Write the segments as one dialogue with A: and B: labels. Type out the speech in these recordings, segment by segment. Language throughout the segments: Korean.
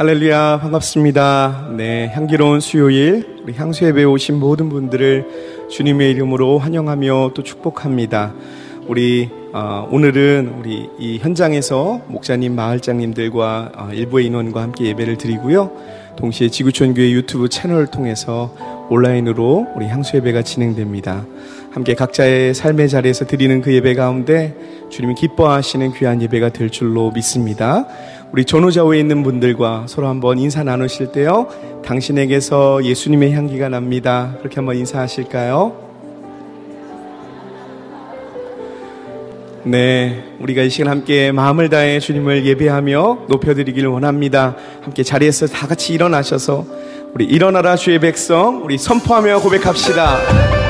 A: 할렐루야 반갑습니다. 네 향기로운 수요일 우리 향수 예배 오신 모든 분들을 주님의 이름으로 환영하며 또 축복합니다. 우리 어, 오늘은 우리 이 현장에서 목사님 마을장님들과 어, 일부의 인원과 함께 예배를 드리고요. 동시에 지구촌 교회 유튜브 채널을 통해서 온라인으로 우리 향수 예배가 진행됩니다. 함께 각자의 삶의 자리에서 드리는 그 예배 가운데 주님이 기뻐하시는 귀한 예배가 될 줄로 믿습니다. 우리 전호자호에 있는 분들과 서로 한번 인사 나누실 때요. 당신에게서 예수님의 향기가 납니다. 그렇게 한번 인사하실까요? 네, 우리가 이 시간 함께 마음을 다해 주님을 예배하며 높여드리기를 원합니다. 함께 자리에서 다 같이 일어나셔서 우리 일어나라 주의 백성, 우리 선포하며 고백합시다.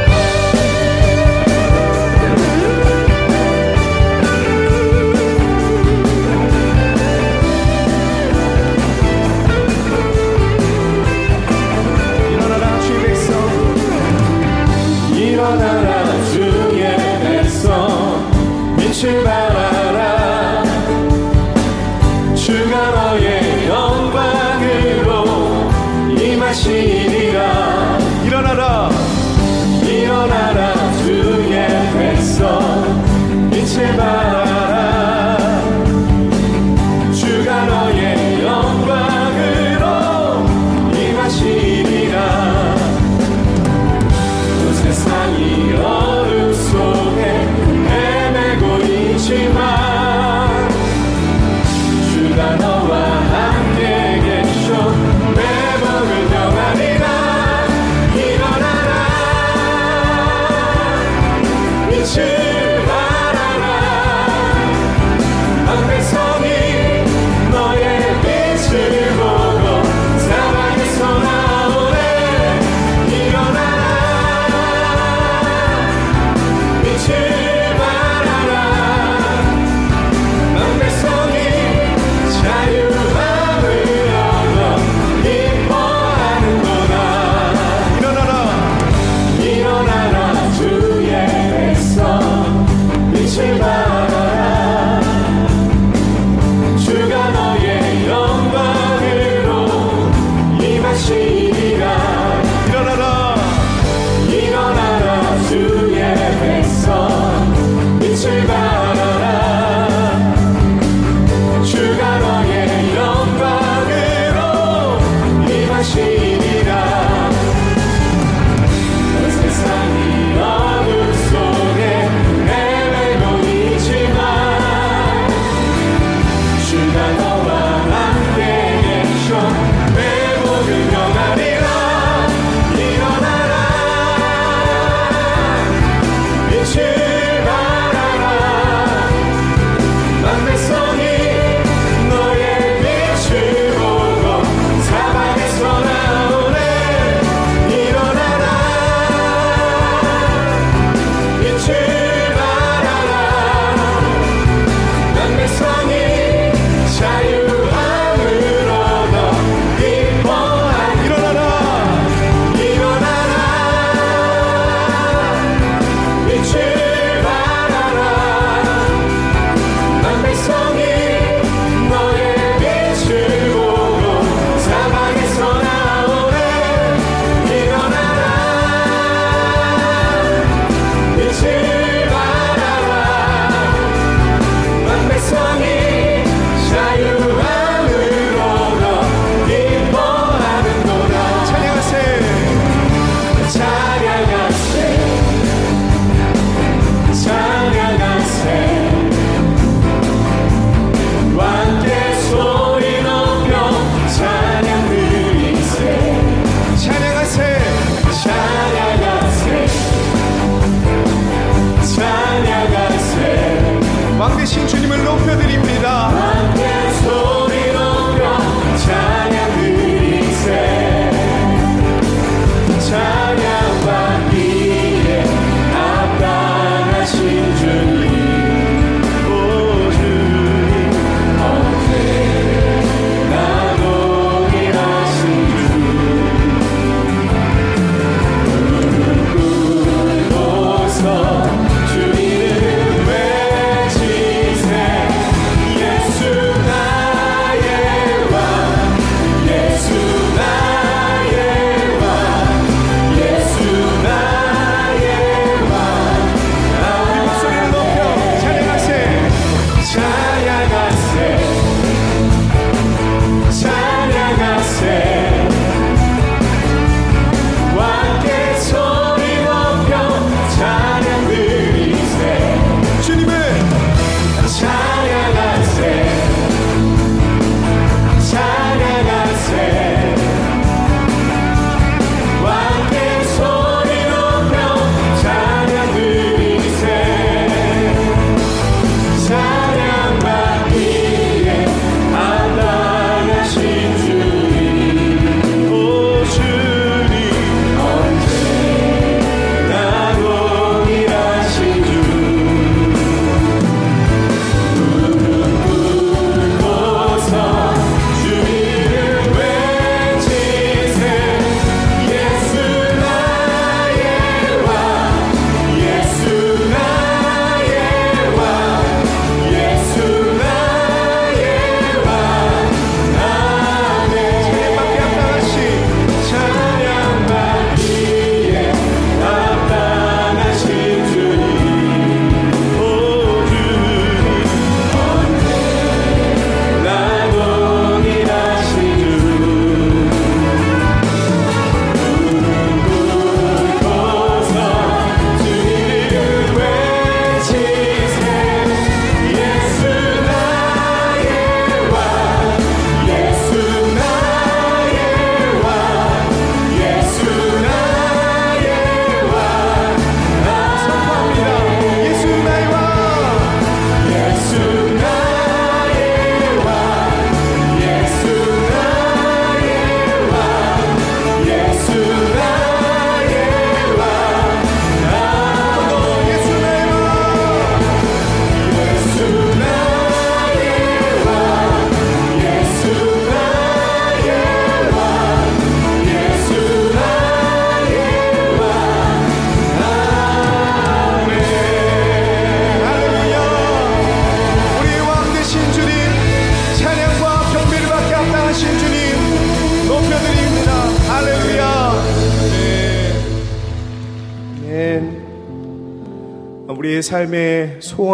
A: 青春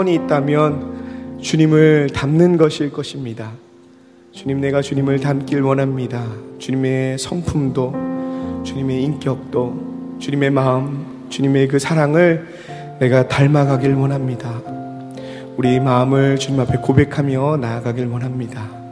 A: 소원이 있다면 주님을 닮는 것일 것입니다. 주님, 내가 주님을 닮길 원합니다. 주님의 성품도, 주님의 인격도, 주님의 마음, 주님의 그 사랑을 내가 닮아가길 원합니다. 우리 마음을 주님 앞에 고백하며 나아가길 원합니다.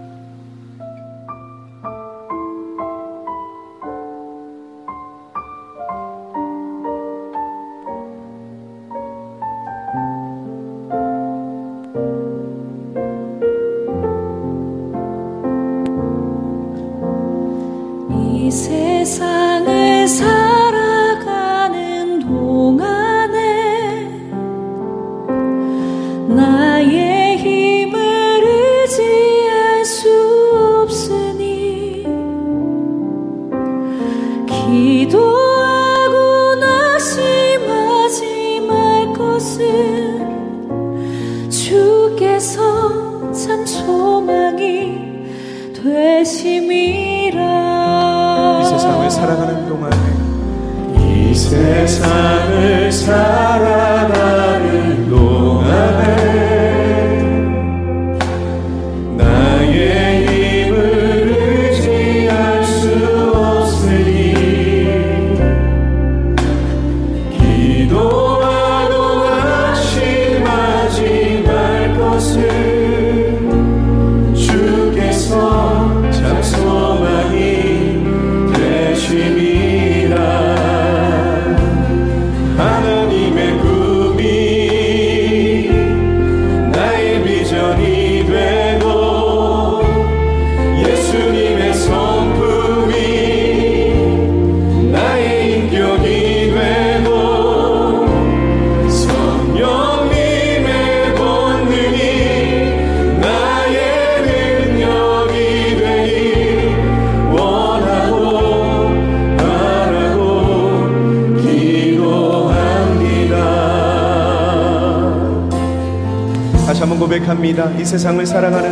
A: 세상을 살아가는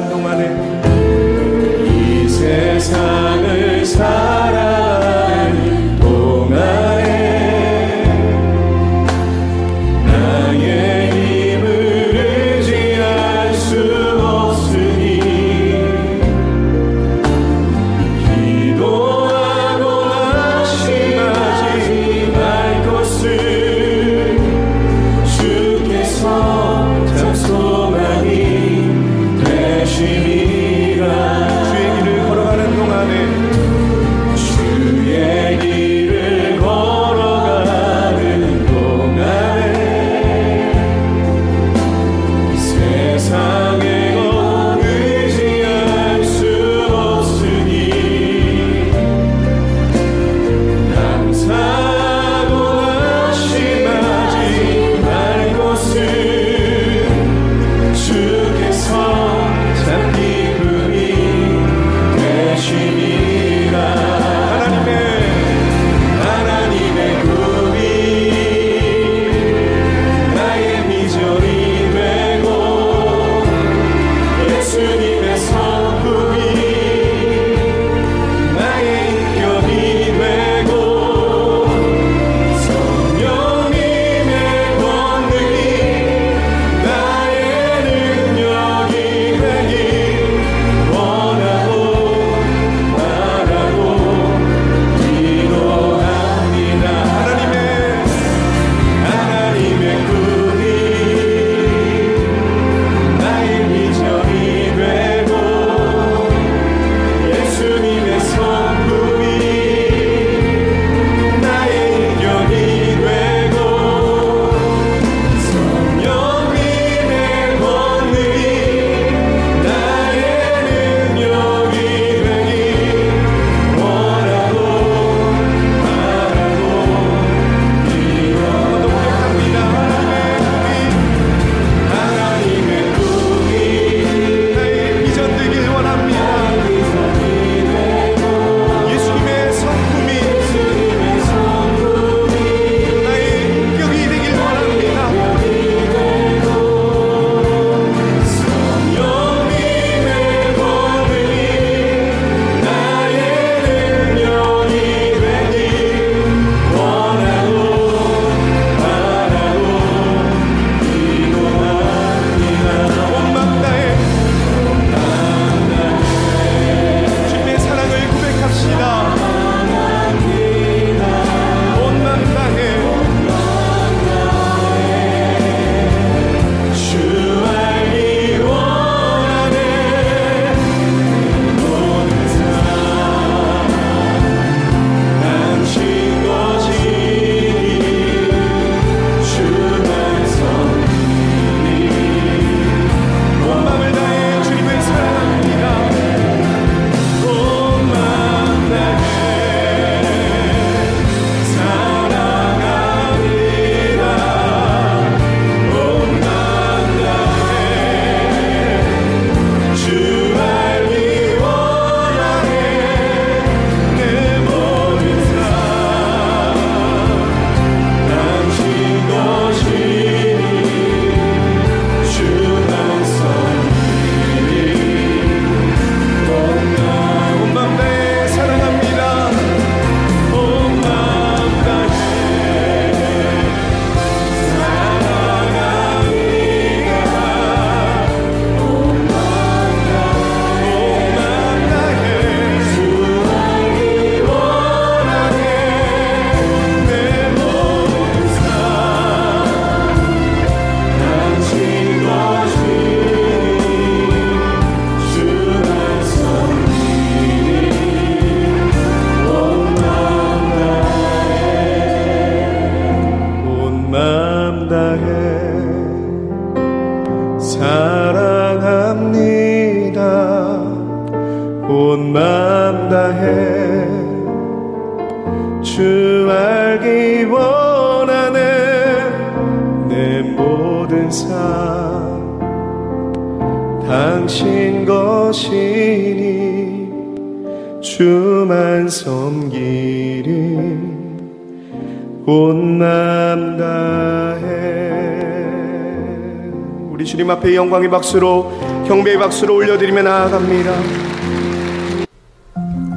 A: 영광의 박수로 경배의 박수로 올려드리며 나아갑니다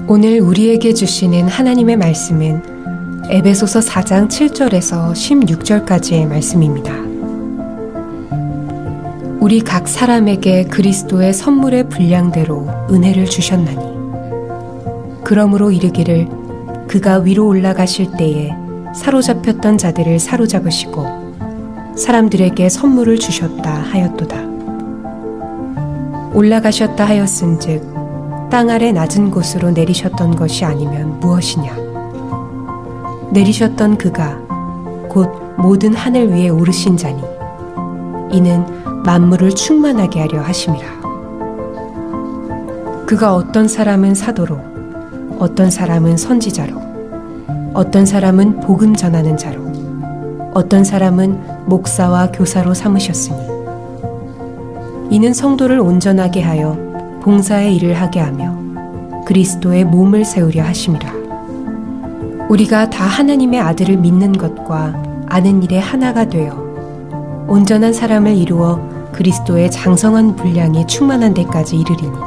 B: 오늘 우리에게 주시는 하나님의 말씀은 에베소서 4장 7절에서 16절까지의 말씀입니다. 우리 각 사람에게 그리스도의 선물의 분량대로 은혜를 주셨나니 그러므로 이르기를 그가 위로 올라가실 때에 사로잡혔던 자들을 사로잡으시고 사람들에게 선물을 주셨다 하였도다. 올라가셨다 하였은즉 땅 아래 낮은 곳으로 내리셨던 것이 아니면 무엇이냐? 내리셨던 그가 곧 모든 하늘 위에 오르신 자니 이는 만물을 충만하게 하려 하심이라. 그가 어떤 사람은 사도로, 어떤 사람은 선지자로, 어떤 사람은 복음 전하는 자로, 어떤 사람은 목사와 교사로 삼으셨으니, 이는 성도를 온전하게 하여 봉사의 일을 하게 하며 그리스도의 몸을 세우려 하심이라. 우리가 다 하나님의 아들을 믿는 것과 아는 일에 하나가 되어 온전한 사람을 이루어 그리스도의 장성한 분량이 충만한 데까지 이르리니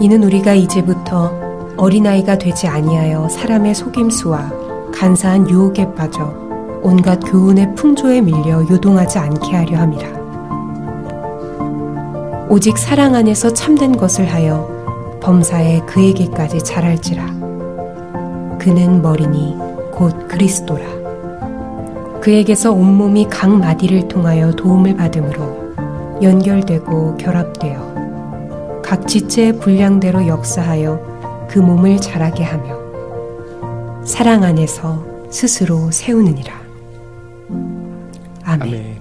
B: 이는 우리가 이제부터 어린아이가 되지 아니하여 사람의 속임수와 간사한 유혹에 빠져 온갖 교훈의 풍조에 밀려 요동하지 않게 하려 함이라. 오직 사랑 안에서 참된 것을 하여 범사에 그에게까지 자랄지라. 그는 머리니 곧 그리스도라. 그에게서 온몸이 각 마디를 통하여 도움을 받음으로 연결되고 결합되어 각 지체의 분량대로 역사하여 그 몸을 자라게 하며 사랑 안에서 스스로 세우느니라. 아멘. 아멘.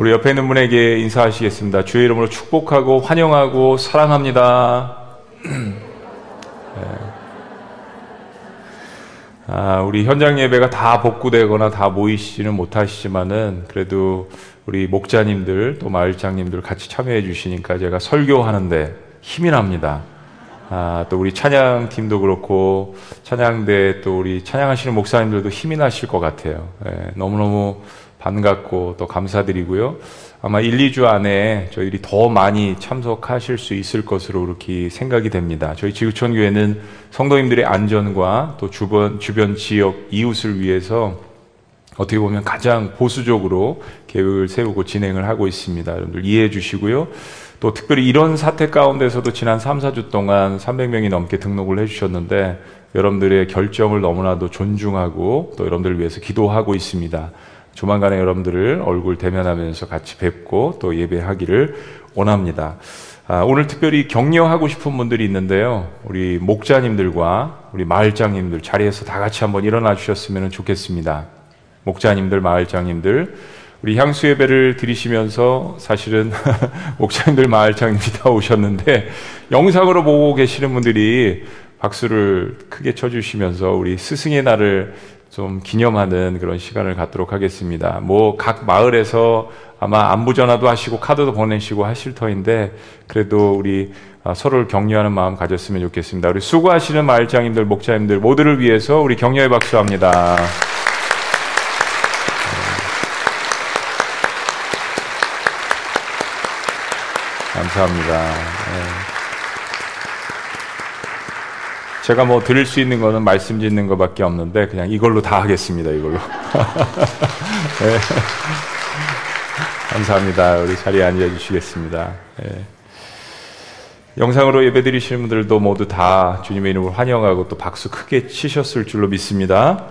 C: 우리 옆에 있는 분에게 인사하시겠습니다. 주의 이름으로 축복하고 환영하고 사랑합니다. 네. 아, 우리 현장 예배가 다 복구되거나 다 모이시지는 못하시지만은 그래도 우리 목자님들 또 마을장님들 같이 참여해 주시니까 제가 설교하는데 힘이 납니다. 아, 또 우리 찬양 팀도 그렇고 찬양대 또 우리 찬양하시는 목사님들도 힘이 나실 것 같아요. 예, 너무너무 반갑고 또 감사드리고요. 아마 1, 2주 안에 저희들이 더 많이 참석하실 수 있을 것으로 그렇게 생각이 됩니다. 저희 지구촌 교회는 성도님들의 안전과 또 주변 주변 지역 이웃을 위해서 어떻게 보면 가장 보수적으로 계획을 세우고 진행을 하고 있습니다. 여러분들 이해해 주시고요. 또 특별히 이런 사태 가운데서도 지난 3, 4주 동안 300명이 넘게 등록을 해 주셨는데 여러분들의 결정을 너무나도 존중하고 또 여러분들을 위해서 기도하고 있습니다. 조만간에 여러분들을 얼굴 대면하면서 같이 뵙고 또 예배하기를 원합니다. 아, 오늘 특별히 격려하고 싶은 분들이 있는데요. 우리 목자님들과 우리 마을장님들 자리에서 다 같이 한번 일어나 주셨으면 좋겠습니다. 목자님들, 마을장님들, 우리 향수 예배를 드리시면서 사실은 목자님들, 마을장님이 다 오셨는데 영상으로 보고 계시는 분들이 박수를 크게 쳐주시면서 우리 스승의 날을 좀 기념하는 그런 시간을 갖도록 하겠습니다. 뭐 각 마을에서 아마 안부 전화도 하시고 카드도 보내시고 하실 터인데 그래도 우리 아, 서로를 격려하는 마음 가졌으면 좋겠습니다. 우리 수고하시는 마을장님들, 목자님들 모두를 위해서 우리 격려의 박수합니다. 네. 감사합니다. 네. 제가 뭐 드릴 수 있는 거는 말씀 짓는 것밖에 없는데 그냥 이걸로 다 하겠습니다. 이걸로. 네. 감사합니다. 우리 자리에 앉아 주시겠습니다. 네. 영상으로 예배 드리시는 분들도 모두 다 주님의 이름으로 환영하고 또 박수 크게 치셨을 줄로 믿습니다.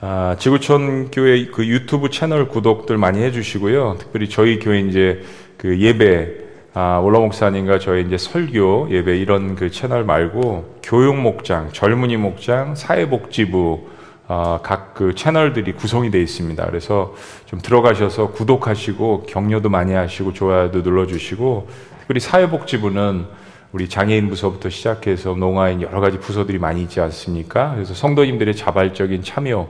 C: 아, 지구촌 교회 그 유튜브 채널 구독들 많이 해주시고요. 특별히 저희 교회 이제 그 예배 아, 올라 목사님과 저희 이제 설교 예배 이런 그 채널 말고 교육 목장, 젊은이 목장, 사회복지부 어, 각그 채널들이 구성이 되어 있습니다. 그래서 좀 들어가셔서 구독하시고 격려도 많이 하시고 좋아요도 눌러주시고 특별히 사회복지부는 우리 장애인 부서부터 시작해서 농아인 여러 가지 부서들이 많이 있지 않습니까? 그래서 성도님들의 자발적인 참여 어,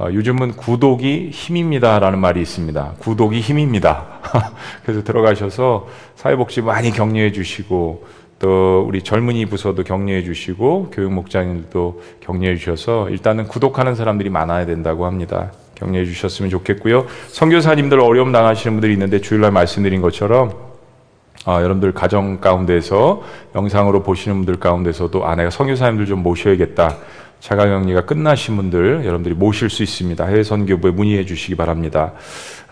C: 요즘은 구독이 힘입니다라는 말이 있습니다. 구독이 힘입니다. 그래서 들어가셔서 사회복지 많이 격려해 주시고 또 우리 젊은이 부서도 격려해 주시고 교육 목장님도 격려해 주셔서 일단은 구독하는 사람들이 많아야 된다고 합니다. 격려해 주셨으면 좋겠고요. 선교사님들 어려움 당하시는 분들이 있는데 주일날 말씀드린 것처럼 아, 여러분들 가정 가운데서 영상으로 보시는 분들 가운데서도 아 내가 선교사님들 좀 모셔야겠다. 자가격리가 끝나신 분들 여러분들이 모실 수 있습니다. 해외 선교부에 문의해 주시기 바랍니다.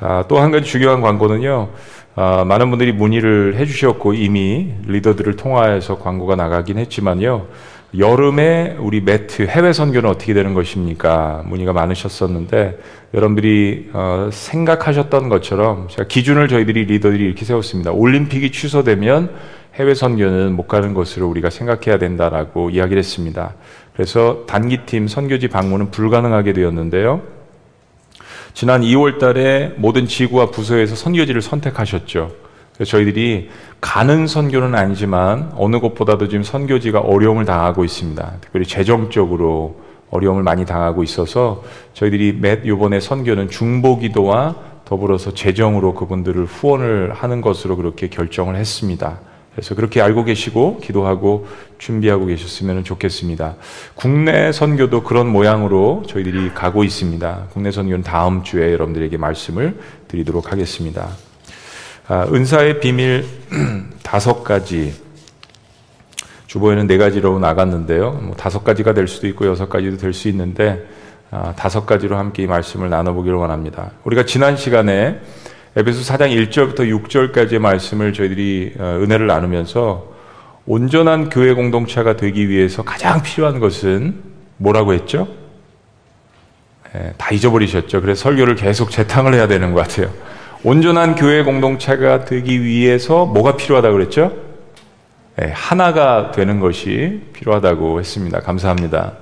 C: 아, 또 한 가지 중요한 광고는요. 아, 많은 분들이 문의를 해주셨고 이미 리더들을 통하여서 광고가 나가긴 했지만요. 여름에 우리 매트 해외 선교는 어떻게 되는 것입니까? 문의가 많으셨었는데 여러분들이 어, 생각하셨던 것처럼 제가 기준을 저희들이 리더들이 이렇게 세웠습니다. 올림픽이 취소되면 해외 선교는 못 가는 것으로 우리가 생각해야 된다라고 이야기를 했습니다. 그래서 단기팀 선교지 방문은 불가능하게 되었는데요. 지난 2월 달에 모든 지구와 부서에서 선교지를 선택하셨죠. 저희들이 가는 선교는 아니지만 어느 곳보다도 지금 선교지가 어려움을 당하고 있습니다. 특별히 재정적으로 어려움을 많이 당하고 있어서 저희들이 매 요번에 선교는 중보기도와 더불어서 재정으로 그분들을 후원을 하는 것으로 그렇게 결정을 했습니다. 그래서 그렇게 알고 계시고 기도하고 준비하고 계셨으면 좋겠습니다. 국내 선교도 그런 모양으로 저희들이 가고 있습니다. 국내 선교는 다음 주에 여러분들에게 말씀을 드리도록 하겠습니다. 아, 은사의 비밀 다섯 가지 주보에는 네 가지로 나갔는데요. 뭐 다섯 가지가 될 수도 있고 여섯 가지도 될 수 있는데 아, 다섯 가지로 함께 이 말씀을 나눠보기를 원합니다. 우리가 지난 시간에 에베소 4장 1절부터 6절까지의 말씀을 저희들이 어, 은혜를 나누면서 온전한 교회 공동체가 되기 위해서 가장 필요한 것은 뭐라고 했죠? 예, 다 잊어버리셨죠. 그래서 설교를 계속 재탕을 해야 되는 것 같아요. 온전한 교회 공동체가 되기 위해서 뭐가 필요하다고 그랬죠? 예, 하나가 되는 것이 필요하다고 했습니다. 감사합니다.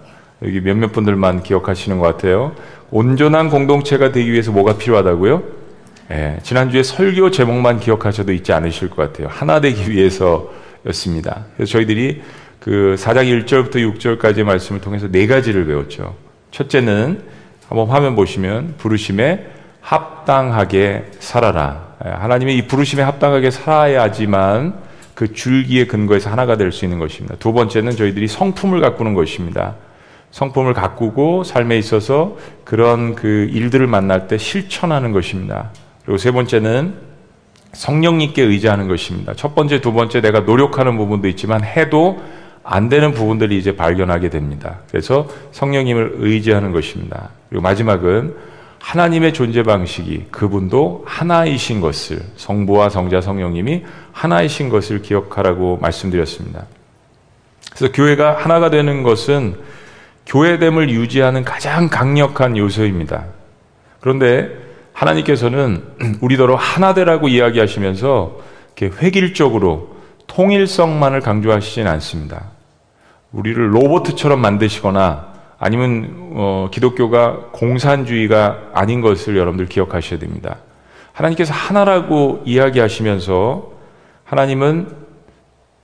C: 여기 몇몇 분들만 기억하시는 것 같아요. 온전한 공동체가 되기 위해서 뭐가 필요하다고요? 예, 지난주에 설교 제목만 기억하셔도 있지 않으실 것 같아요. 하나 되기 위해서였습니다. 그래서 저희들이 그 4장 1절부터 6절까지의 말씀을 통해서 네 가지를 배웠죠. 첫째는 한번 화면 보시면 부르심에 합당하게 살아라. 예, 하나님의 이 부르심에 합당하게 살아야지만 그 줄기의 근거에서 하나가 될 수 있는 것입니다. 두 번째는 저희들이 성품을 가꾸는 것입니다. 성품을 가꾸고 삶에 있어서 그런 그 일들을 만날 때 실천하는 것입니다. 그리고 세 번째는 성령님께 의지하는 것입니다. 첫 번째, 두 번째 내가 노력하는 부분도 있지만 해도 안 되는 부분들이 이제 발견하게 됩니다. 그래서 성령님을 의지하는 것입니다. 그리고 마지막은 하나님의 존재 방식이 그분도 하나이신 것을 성부와 성자 성령님이 하나이신 것을 기억하라고 말씀드렸습니다. 그래서 교회가 하나가 되는 것은 교회됨을 유지하는 가장 강력한 요소입니다. 그런데 하나님께서는 우리더러 하나되라고 이야기하시면서 이렇게 획일적으로 통일성만을 강조하시진 않습니다. 우리를 로봇처럼 만드시거나 아니면 어, 기독교가 공산주의가 아닌 것을 여러분들 기억하셔야 됩니다. 하나님께서 하나라고 이야기하시면서 하나님은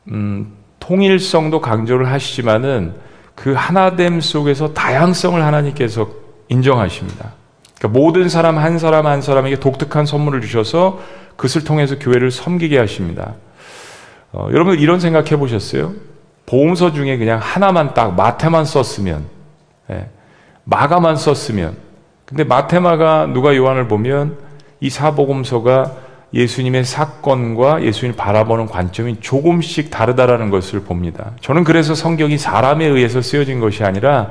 C: 음, 통일성도 강조를 하시지만은 그 하나됨 속에서 다양성을 하나님께서 인정하십니다. 그러니까 모든 사람 한 사람 한 사람에게 독특한 선물을 주셔서 그것을 통해서 교회를 섬기게 하십니다. 어, 여러분들 이런 생각 해 보셨어요? 보험서 중에 그냥 하나만 딱 마테만 썼으면, 예, 마가만 썼으면, 근데 마테마가 누가 요한을 보면 이 사복음서가 예수님의 사건과 예수님을 바라보는 관점이 조금씩 다르다라는 것을 봅니다. 저는 그래서 성경이 사람에 의해서 쓰여진 것이 아니라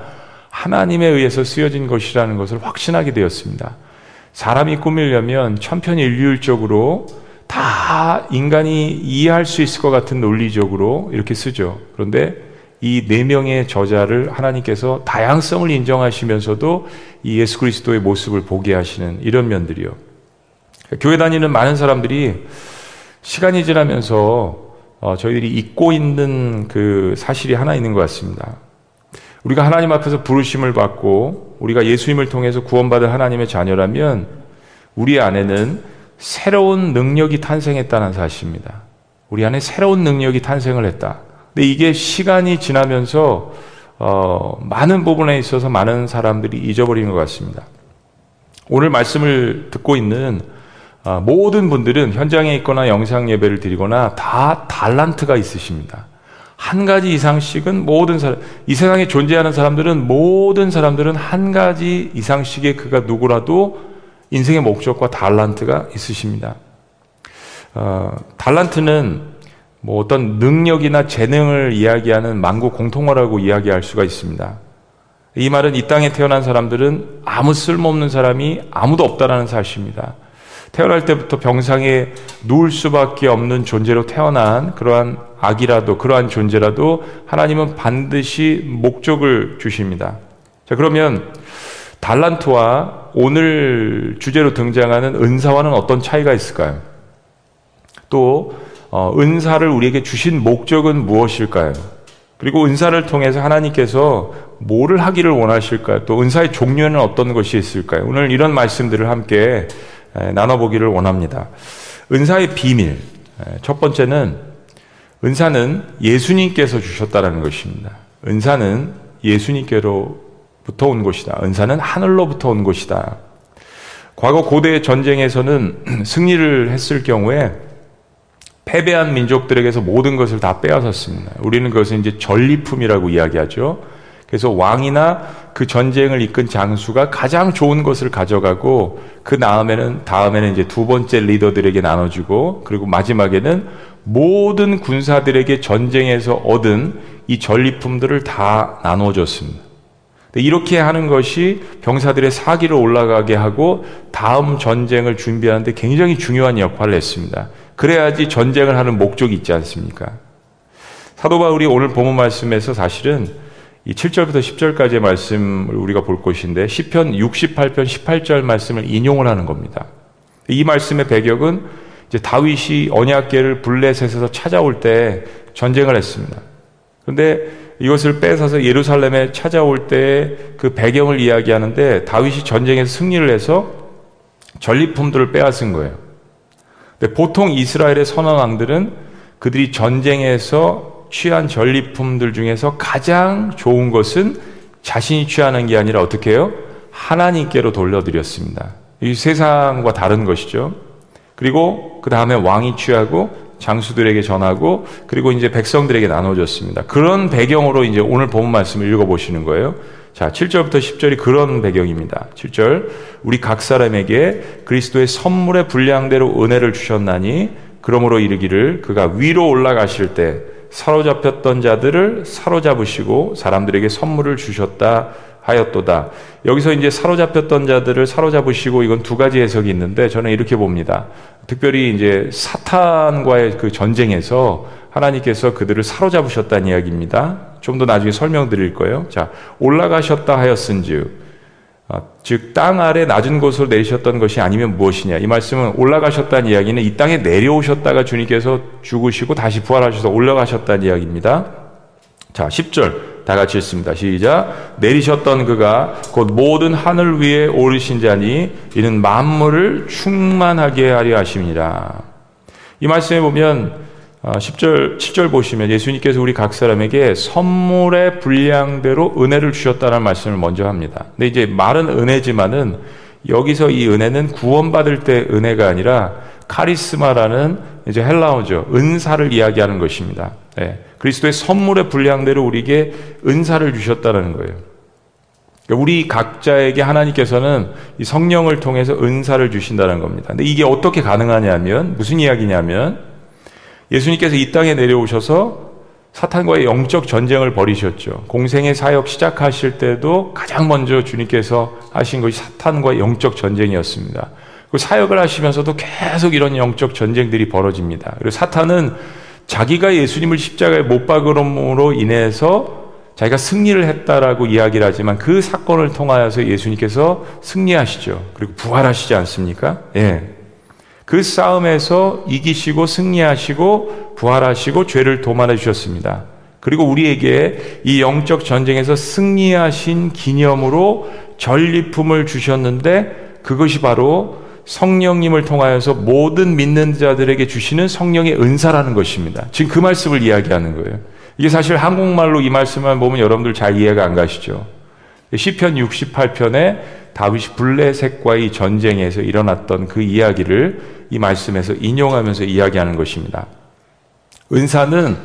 C: 하나님에 의해서 쓰여진 것이라는 것을 확신하게 되었습니다. 사람이 꾸밀려면 천편일률적으로 다 인간이 이해할 수 있을 것 같은 논리적으로 이렇게 쓰죠. 그런데 이 네 명의 저자를 하나님께서 다양성을 인정하시면서도 이 예수 그리스도의 모습을 보게 하시는 이런 면들이요. 교회 다니는 많은 사람들이 시간이 지나면서 어, 저희들이 잊고 있는 그 사실이 하나 있는 것 같습니다. 우리가 하나님 앞에서 부르심을 받고 우리가 예수님을 통해서 구원받은 하나님의 자녀라면 우리 안에는 새로운 능력이 탄생했다는 사실입니다. 우리 안에 새로운 능력이 탄생을 했다. 근데 이게 시간이 지나면서 어, 많은 부분에 있어서 많은 사람들이 잊어버리는 것 같습니다. 오늘 말씀을 듣고 있는 아, 모든 분들은 현장에 있거나 영상 예배를 드리거나 다 달란트가 있으십니다. 한 가지 이상씩은 모든 사람, 이 세상에 존재하는 사람들은 모든 사람들은 한 가지 이상씩의 그가 누구라도 인생의 목적과 달란트가 있으십니다. 어, 달란트는 뭐 어떤 능력이나 재능을 이야기하는 만국 공통어라고 이야기할 수가 있습니다. 이 말은 이 땅에 태어난 사람들은 아무 쓸모없는 사람이 아무도 없다라는 사실입니다. 태어날 때부터 병상에 누울 수밖에 없는 존재로 태어난 그러한 악이라도 그러한 존재라도 하나님은 반드시 목적을 주십니다. 자, 그러면 달란트와 오늘 주제로 등장하는 은사와는 어떤 차이가 있을까요? 또 어, 은사를 우리에게 주신 목적은 무엇일까요? 그리고 은사를 통해서 하나님께서 뭐를 하기를 원하실까요? 또 은사의 종류에는 어떤 것이 있을까요? 오늘 이런 말씀들을 함께 나눠보기를 원합니다. 은사의 비밀. 첫 번째는 은사는 예수님께서 주셨다라는 것입니다. 은사는 예수님께로부터 온 것이다. 은사는 하늘로부터 온 것이다. 과거 고대 전쟁에서는 승리를 했을 경우에 패배한 민족들에게서 모든 것을 다 빼앗았습니다. 우리는 그것을 이제 전리품이라고 이야기하죠. 그래서 왕이나 그 전쟁을 이끈 장수가 가장 좋은 것을 가져가고 그 다음에는 다음에는 이제 두 번째 리더들에게 나눠주고 그리고 마지막에는 모든 군사들에게 전쟁에서 얻은 이 전리품들을 다 나눠줬습니다. 이렇게 하는 것이 병사들의 사기를 올라가게 하고 다음 전쟁을 준비하는데 굉장히 중요한 역할을 했습니다. 그래야지 전쟁을 하는 목적이 있지 않습니까? 사도 바울이 오늘 본문 말씀에서 사실은 이 7절부터 10절까지의 말씀을 우리가 볼 것인데 시편 68편 18절 말씀을 인용을 하는 겁니다. 이 말씀의 배경은 이제 다윗이 언약궤를 블레셋에서 찾아올 때 전쟁을 했습니다. 그런데 이것을 뺏어서 예루살렘에 찾아올 때 그 배경을 이야기하는데 다윗이 전쟁에서 승리를 해서 전리품들을 빼앗은 거예요. 근데 보통 이스라엘의 선왕들은 그들이 전쟁에서 취한 전리품들 중에서 가장 좋은 것은 자신이 취하는 게 아니라 어떻게 해요? 하나님께로 돌려드렸습니다. 이 세상과 다른 것이죠. 그리고 그 다음에 왕이 취하고 장수들에게 전하고 그리고 이제 백성들에게 나눠줬습니다. 그런 배경으로 이제 오늘 본 말씀을 읽어보시는 거예요. 자, 7절부터 10절이 그런 배경입니다. 7절. 우리 각 사람에게 그리스도의 선물의 분량대로 은혜를 주셨나니 그러므로 이르기를 그가 위로 올라가실 때 사로잡혔던 자들을 사로잡으시고 사람들에게 선물을 주셨다 하였도다. 여기서 이제 사로잡혔던 자들을 사로잡으시고 이건 두 가지 해석이 있는데 저는 이렇게 봅니다. 특별히 이제 사탄과의 그 전쟁에서 하나님께서 그들을 사로잡으셨다는 이야기입니다. 좀 더 나중에 설명드릴 거예요. 자, 올라가셨다 하였은즉 아, 즉, 땅 아래 낮은 곳으로 내리셨던 것이 아니면 무엇이냐. 이 말씀은 올라가셨다는 이야기는 이 땅에 내려오셨다가 주님께서 죽으시고 다시 부활하셔서 올라가셨다는 이야기입니다. 자, 10절. 다 같이 읽습니다. 시작. 내리셨던 그가 곧 모든 하늘 위에 오르신 자니 이는 만물을 충만하게 하려 하심이라. 이 말씀에 보면 10절, 아, 7절 보시면 예수님께서 우리 각 사람에게 선물의 분량대로 은혜를 주셨다는 말씀을 먼저 합니다. 근데 이제 말은 은혜지만은 여기서 이 은혜는 구원받을 때 은혜가 아니라 카리스마라는 이제 헬라어죠. 은사를 이야기하는 것입니다. 네. 그리스도의 선물의 분량대로 우리에게 은사를 주셨다는 거예요. 그러니까 우리 각자에게 하나님께서는 이 성령을 통해서 은사를 주신다는 겁니다. 근데 이게 어떻게 가능하냐면 무슨 이야기냐면 예수님께서 이 땅에 내려오셔서 사탄과의 영적 전쟁을 벌이셨죠. 공생의 사역 시작하실 때도 가장 먼저 주님께서 하신 것이 사탄과의 영적 전쟁이었습니다. 그 사역을 하시면서도 계속 이런 영적 전쟁들이 벌어집니다. 그리고 사탄은 자기가 예수님을 십자가에 못 박음으로 인해서 자기가 승리를 했다라고 이야기를 하지만 그 사건을 통하여서 예수님께서 승리하시죠. 그리고 부활하시지 않습니까? 예. 그 싸움에서 이기시고 승리하시고 부활하시고 죄를 도만해 주셨습니다. 그리고 우리에게 이 영적 전쟁에서 승리하신 기념으로 전리품을 주셨는데 그것이 바로 성령님을 통하여서 모든 믿는 자들에게 주시는 성령의 은사라는 것입니다. 지금 그 말씀을 이야기하는 거예요. 이게 사실 한국말로 이 말씀만 보면 여러분들 잘 이해가 안 가시죠. 시편 68편에 다윗이 블레셋과의 전쟁에서 일어났던 그 이야기를 이 말씀에서 인용하면서 이야기하는 것입니다. 은사는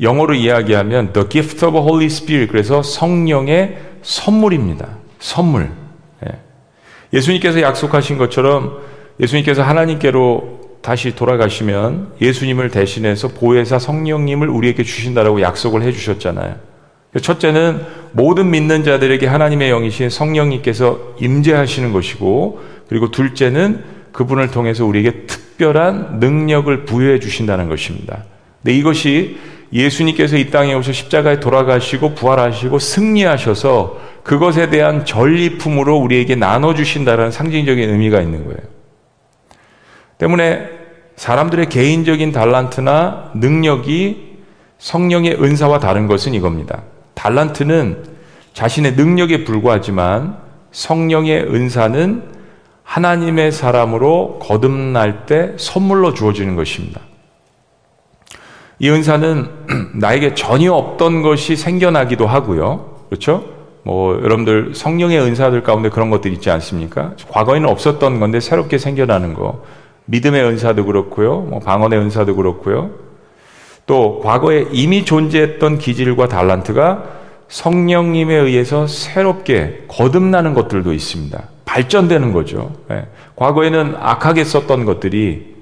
C: 영어로 이야기하면 the gift of Holy Spirit 그래서 성령의 선물입니다. 선물. 예. 예수님께서 약속하신 것처럼 예수님께서 하나님께로 다시 돌아가시면 예수님을 대신해서 보혜사 성령님을 우리에게 주신다라고 약속을 해 주셨잖아요. 첫째는 모든 믿는 자들에게 하나님의 영이신 성령님께서 임재하시는 것이고 그리고 둘째는 그분을 통해서 우리에게 특별한 능력을 부여해 주신다는 것입니다. 근데 이것이 예수님께서 이 땅에 오셔 십자가에 돌아가시고 부활하시고 승리하셔서 그것에 대한 전리품으로 우리에게 나눠 주신다는 상징적인 의미가 있는 거예요. 때문에 사람들의 개인적인 달란트나 능력이 성령의 은사와 다른 것은 이겁니다. 달란트는 자신의 능력에 불과하지만 성령의 은사는 하나님의 사람으로 거듭날 때 선물로 주어지는 것입니다. 이 은사는 나에게 전혀 없던 것이 생겨나기도 하고요. 그렇죠? 뭐 여러분들 성령의 은사들 가운데 그런 것들 있지 않습니까? 과거에는 없었던 건데 새롭게 생겨나는 거. 믿음의 은사도 그렇고요. 뭐 방언의 은사도 그렇고요. 또 과거에 이미 존재했던 기질과 달란트가 성령님에 의해서 새롭게 거듭나는 것들도 있습니다. 발전되는 거죠. 네. 과거에는 악하게 썼던 것들이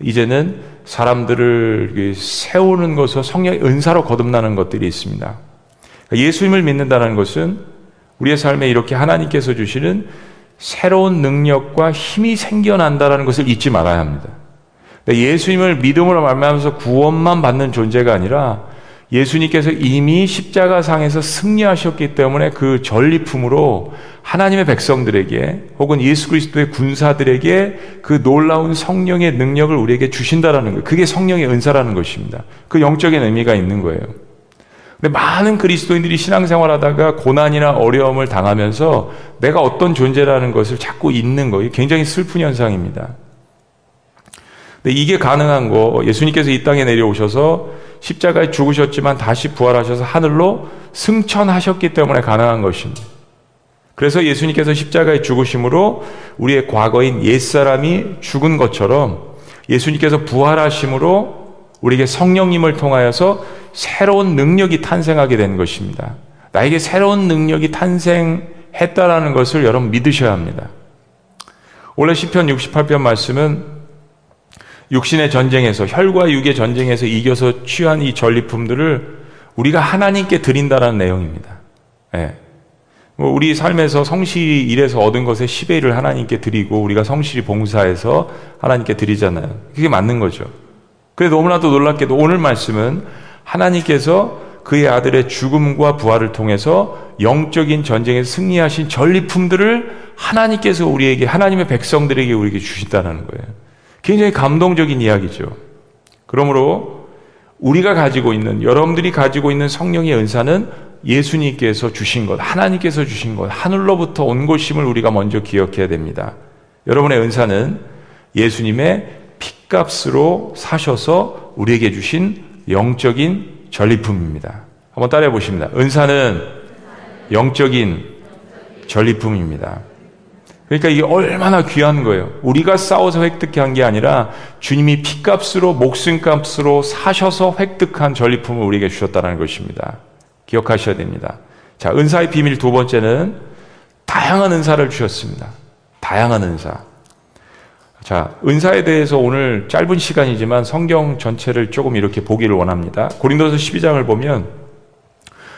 C: 이제는 사람들을 세우는 것으로 성령의 은사로 거듭나는 것들이 있습니다. 예수님을 믿는다는 것은 우리의 삶에 이렇게 하나님께서 주시는 새로운 능력과 힘이 생겨난다는 것을 잊지 말아야 합니다. 예수님을 믿음으로 말미암아서 구원만 받는 존재가 아니라 예수님께서 이미 십자가 상에서 승리하셨기 때문에 그 전리품으로 하나님의 백성들에게 혹은 예수 그리스도의 군사들에게 그 놀라운 성령의 능력을 우리에게 주신다라는 거예요. 그게 성령의 은사라는 것입니다. 그 영적인 의미가 있는 거예요. 근데 많은 그리스도인들이 신앙생활 하다가 고난이나 어려움을 당하면서 내가 어떤 존재라는 것을 자꾸 잊는 거예요. 굉장히 슬픈 현상입니다. 근데 이게 가능한 거 예수님께서 이 땅에 내려오셔서 십자가에 죽으셨지만 다시 부활하셔서 하늘로 승천하셨기 때문에 가능한 것입니다. 그래서 예수님께서 십자가에 죽으심으로 우리의 과거인 옛사람이 죽은 것처럼 예수님께서 부활하심으로 우리에게 성령님을 통하여서 새로운 능력이 탄생하게 된 것입니다. 나에게 새로운 능력이 탄생했다라는 것을 여러분 믿으셔야 합니다. 원래 시편 68편 말씀은 육신의 전쟁에서 혈과 육의 전쟁에서 이겨서 취한 이 전리품들을 우리가 하나님께 드린다라는 내용입니다. 네. 우리 삶에서 성실히 일해서 얻은 것의 10의 1을 하나님께 드리고 우리가 성실히 봉사해서 하나님께 드리잖아요. 그게 맞는 거죠. 그래 너무나도 놀랍게도 오늘 말씀은 하나님께서 그의 아들의 죽음과 부활을 통해서 영적인 전쟁에서 승리하신 전리품들을 하나님께서 우리에게 하나님의 백성들에게 우리에게 주신다는 거예요. 굉장히 감동적인 이야기죠. 그러므로 우리가 가지고 있는 여러분들이 가지고 있는 성령의 은사는 예수님께서 주신 것, 하나님께서 주신 것, 하늘로부터 온 것임을 우리가 먼저 기억해야 됩니다. 여러분의 은사는 예수님의 핏값으로 사셔서 우리에게 주신 영적인 전리품입니다. 한번 따라해 보십니다. 은사는 영적인 전리품입니다. 그러니까 이게 얼마나 귀한 거예요. 우리가 싸워서 획득한 게 아니라 주님이 피값으로 목숨값으로 사셔서 획득한 전리품을 우리에게 주셨다는 것입니다. 기억하셔야 됩니다. 자, 은사의 비밀 두 번째는 다양한 은사를 주셨습니다. 다양한 은사. 자, 은사에 대해서 오늘 짧은 시간이지만 성경 전체를 조금 이렇게 보기를 원합니다. 고린도서 12장을 보면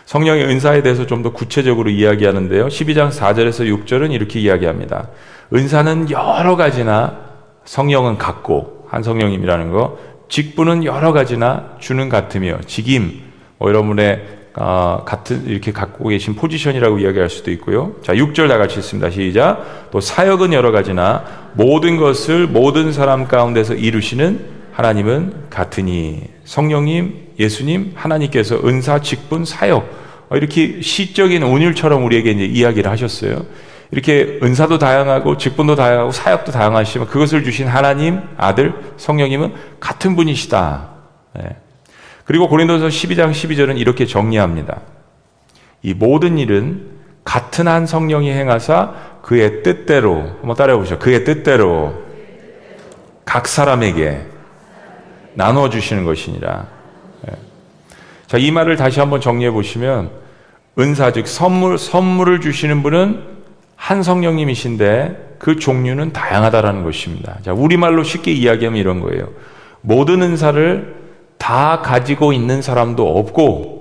C: 성령의 은사에 대해서 좀 더 구체적으로 이야기하는데요. 12장 4절에서 6절은 이렇게 이야기합니다. 은사는 여러 가지나 성령은 같고 한 성령님이라는 거 직분은 여러 가지나 주는 같으며 직임 뭐 여러분의 어, 같은 이렇게 갖고 계신 포지션이라고 이야기할 수도 있고요. 자, 6절 다 같이 있습니다. 시작. 또 사역은 여러 가지나 모든 것을 모든 사람 가운데서 이루시는 하나님은 같으니 성령님, 예수님, 하나님께서 은사, 직분, 사역 어, 이렇게 시적인 운율처럼 우리에게 이제 이야기를 하셨어요. 이렇게 은사도 다양하고 직분도 다양하고 사역도 다양하시지만 그것을 주신 하나님, 아들, 성령님은 같은 분이시다. 네. 그리고 고린도서 12장 12절은 이렇게 정리합니다. 이 모든 일은 같은 한 성령이 행하사 그의 뜻대로 한번 따라해 보시죠. 그의 뜻대로 각 사람에게 나누어 주시는 것이니라. 예. 자, 이 말을 다시 한번 정리해 보시면 은사 즉 선물 선물을 주시는 분은 한 성령님이신데 그 종류는 다양하다라는 것입니다. 자, 우리말로 쉽게 이야기하면 이런 거예요. 모든 은사를 다 가지고 있는 사람도 없고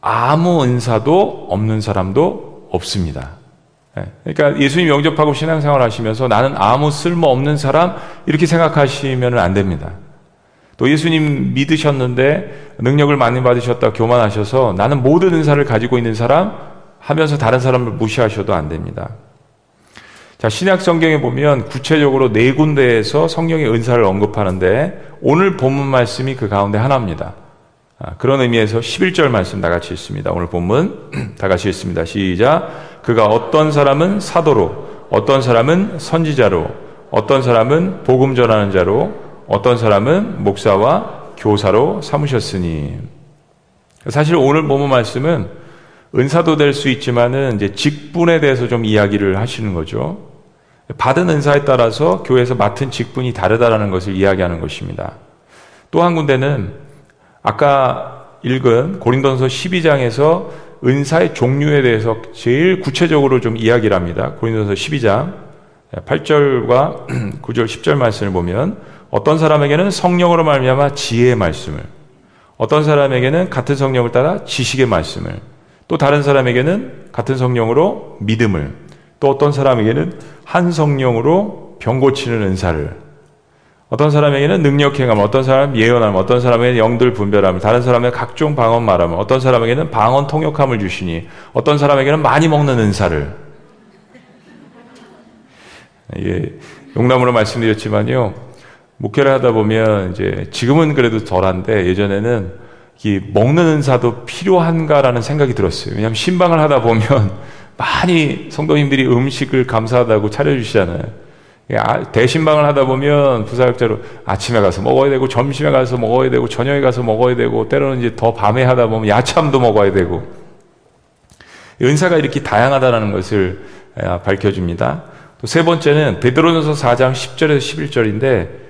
C: 아무 은사도 없는 사람도 없습니다. 예. 그러니까 예수님 영접하고 신앙생활 하시면서 나는 아무 쓸모 없는 사람 이렇게 생각하시면 안 됩니다. 또 예수님 믿으셨는데 능력을 많이 받으셨다 교만하셔서 나는 모든 은사를 가지고 있는 사람 하면서 다른 사람을 무시하셔도 안 됩니다. 자, 신약 성경에 보면 구체적으로 네 군데에서 성령의 은사를 언급하는데 오늘 본문 말씀이 그 가운데 하나입니다. 아, 그런 의미에서 11절 말씀 다 같이 읽습니다. 오늘 본문 다 같이 읽습니다. 시작. 그가 어떤 사람은 사도로, 어떤 사람은 선지자로, 어떤 사람은 복음 전하는 자로, 어떤 사람은 목사와 교사로 삼으셨으니. 사실 오늘 본문 말씀은 은사도 될 수 있지만은 이제 직분에 대해서 좀 이야기를 하시는 거죠. 받은 은사에 따라서 교회에서 맡은 직분이 다르다라는 것을 이야기하는 것입니다. 또 한 군데는 아까 읽은 고린도서 12장에서 은사의 종류에 대해서 제일 구체적으로 좀 이야기를 합니다. 고린도서 12장 8절과 9절 10절 말씀을 보면 어떤 사람에게는 성령으로 말미암아 지혜의 말씀을 어떤 사람에게는 같은 성령을 따라 지식의 말씀을 또 다른 사람에게는 같은 성령으로 믿음을 또 어떤 사람에게는 한 성령으로 병 고치는 은사를 어떤 사람에게는 능력 행함, 어떤 사람 예언함, 어떤 사람에게는 영들 분별함, 다른 사람에게 각종 방언 말함, 어떤 사람에게는 방언 통역함을 주시니, 어떤 사람에게는 많이 먹는 은사를. 예, 용담으로 말씀드렸지만요, 목회를 하다 보면 이제 지금은 그래도 덜한데 예전에는 이 먹는 은사도 필요한가라는 생각이 들었어요. 왜냐하면 신방을 하다 보면 많이 성도님들이 음식을 감사하다고 차려주시잖아요. 아, 대신방을 하다 보면 부사역자로 아침에 가서 먹어야 되고 점심에 가서 먹어야 되고 저녁에 가서 먹어야 되고 때로는 이제 더 밤에 하다 보면 야참도 먹어야 되고 은사가 이렇게 다양하다는 것을 아, 밝혀줍니다. 또 세 번째는 베드로전서 4장 10절에서 11절인데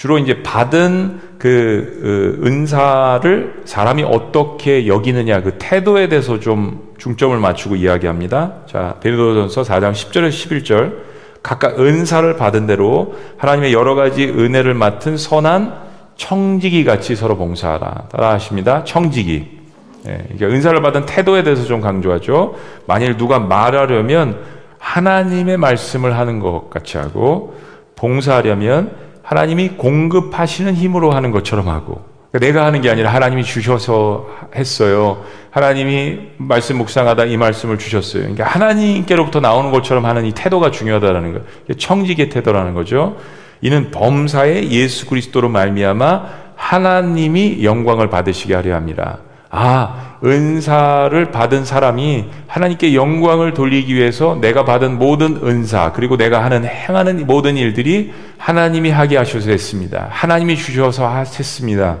C: 주로 이제 받은 그, 그 은사를 사람이 어떻게 여기느냐 그 태도에 대해서 좀 중점을 맞추고 이야기합니다. 자 베드로전서 4장 10절에서 11절 각각 은사를 받은 대로 하나님의 여러 가지 은혜를 맡은 선한 청지기 같이 서로 봉사하라. 따라 하십니다. 청지기. 예, 은사를 받은 태도에 대해서 좀 강조하죠. 만일 누가 말하려면 하나님의 말씀을 하는 것 같이 하고 봉사하려면 하나님이 공급하시는 힘으로 하는 것처럼 하고 그러니까 내가 하는 게 아니라 하나님이 주셔서 했어요. 하나님이 말씀 묵상하다 이 말씀을 주셨어요. 그러니까 하나님께로부터 나오는 것처럼 하는 이 태도가 중요하다라는 거. 청지의 태도라는 거죠. 이는 범사에 예수 그리스도로 말미암아 하나님이 영광을 받으시게 하려 합니다. 아, 은사를 받은 사람이 하나님께 영광을 돌리기 위해서 내가 받은 모든 은사, 그리고 내가 하는, 행하는 모든 일들이 하나님이 하게 하셔서 했습니다. 하나님이 주셔서 했습니다.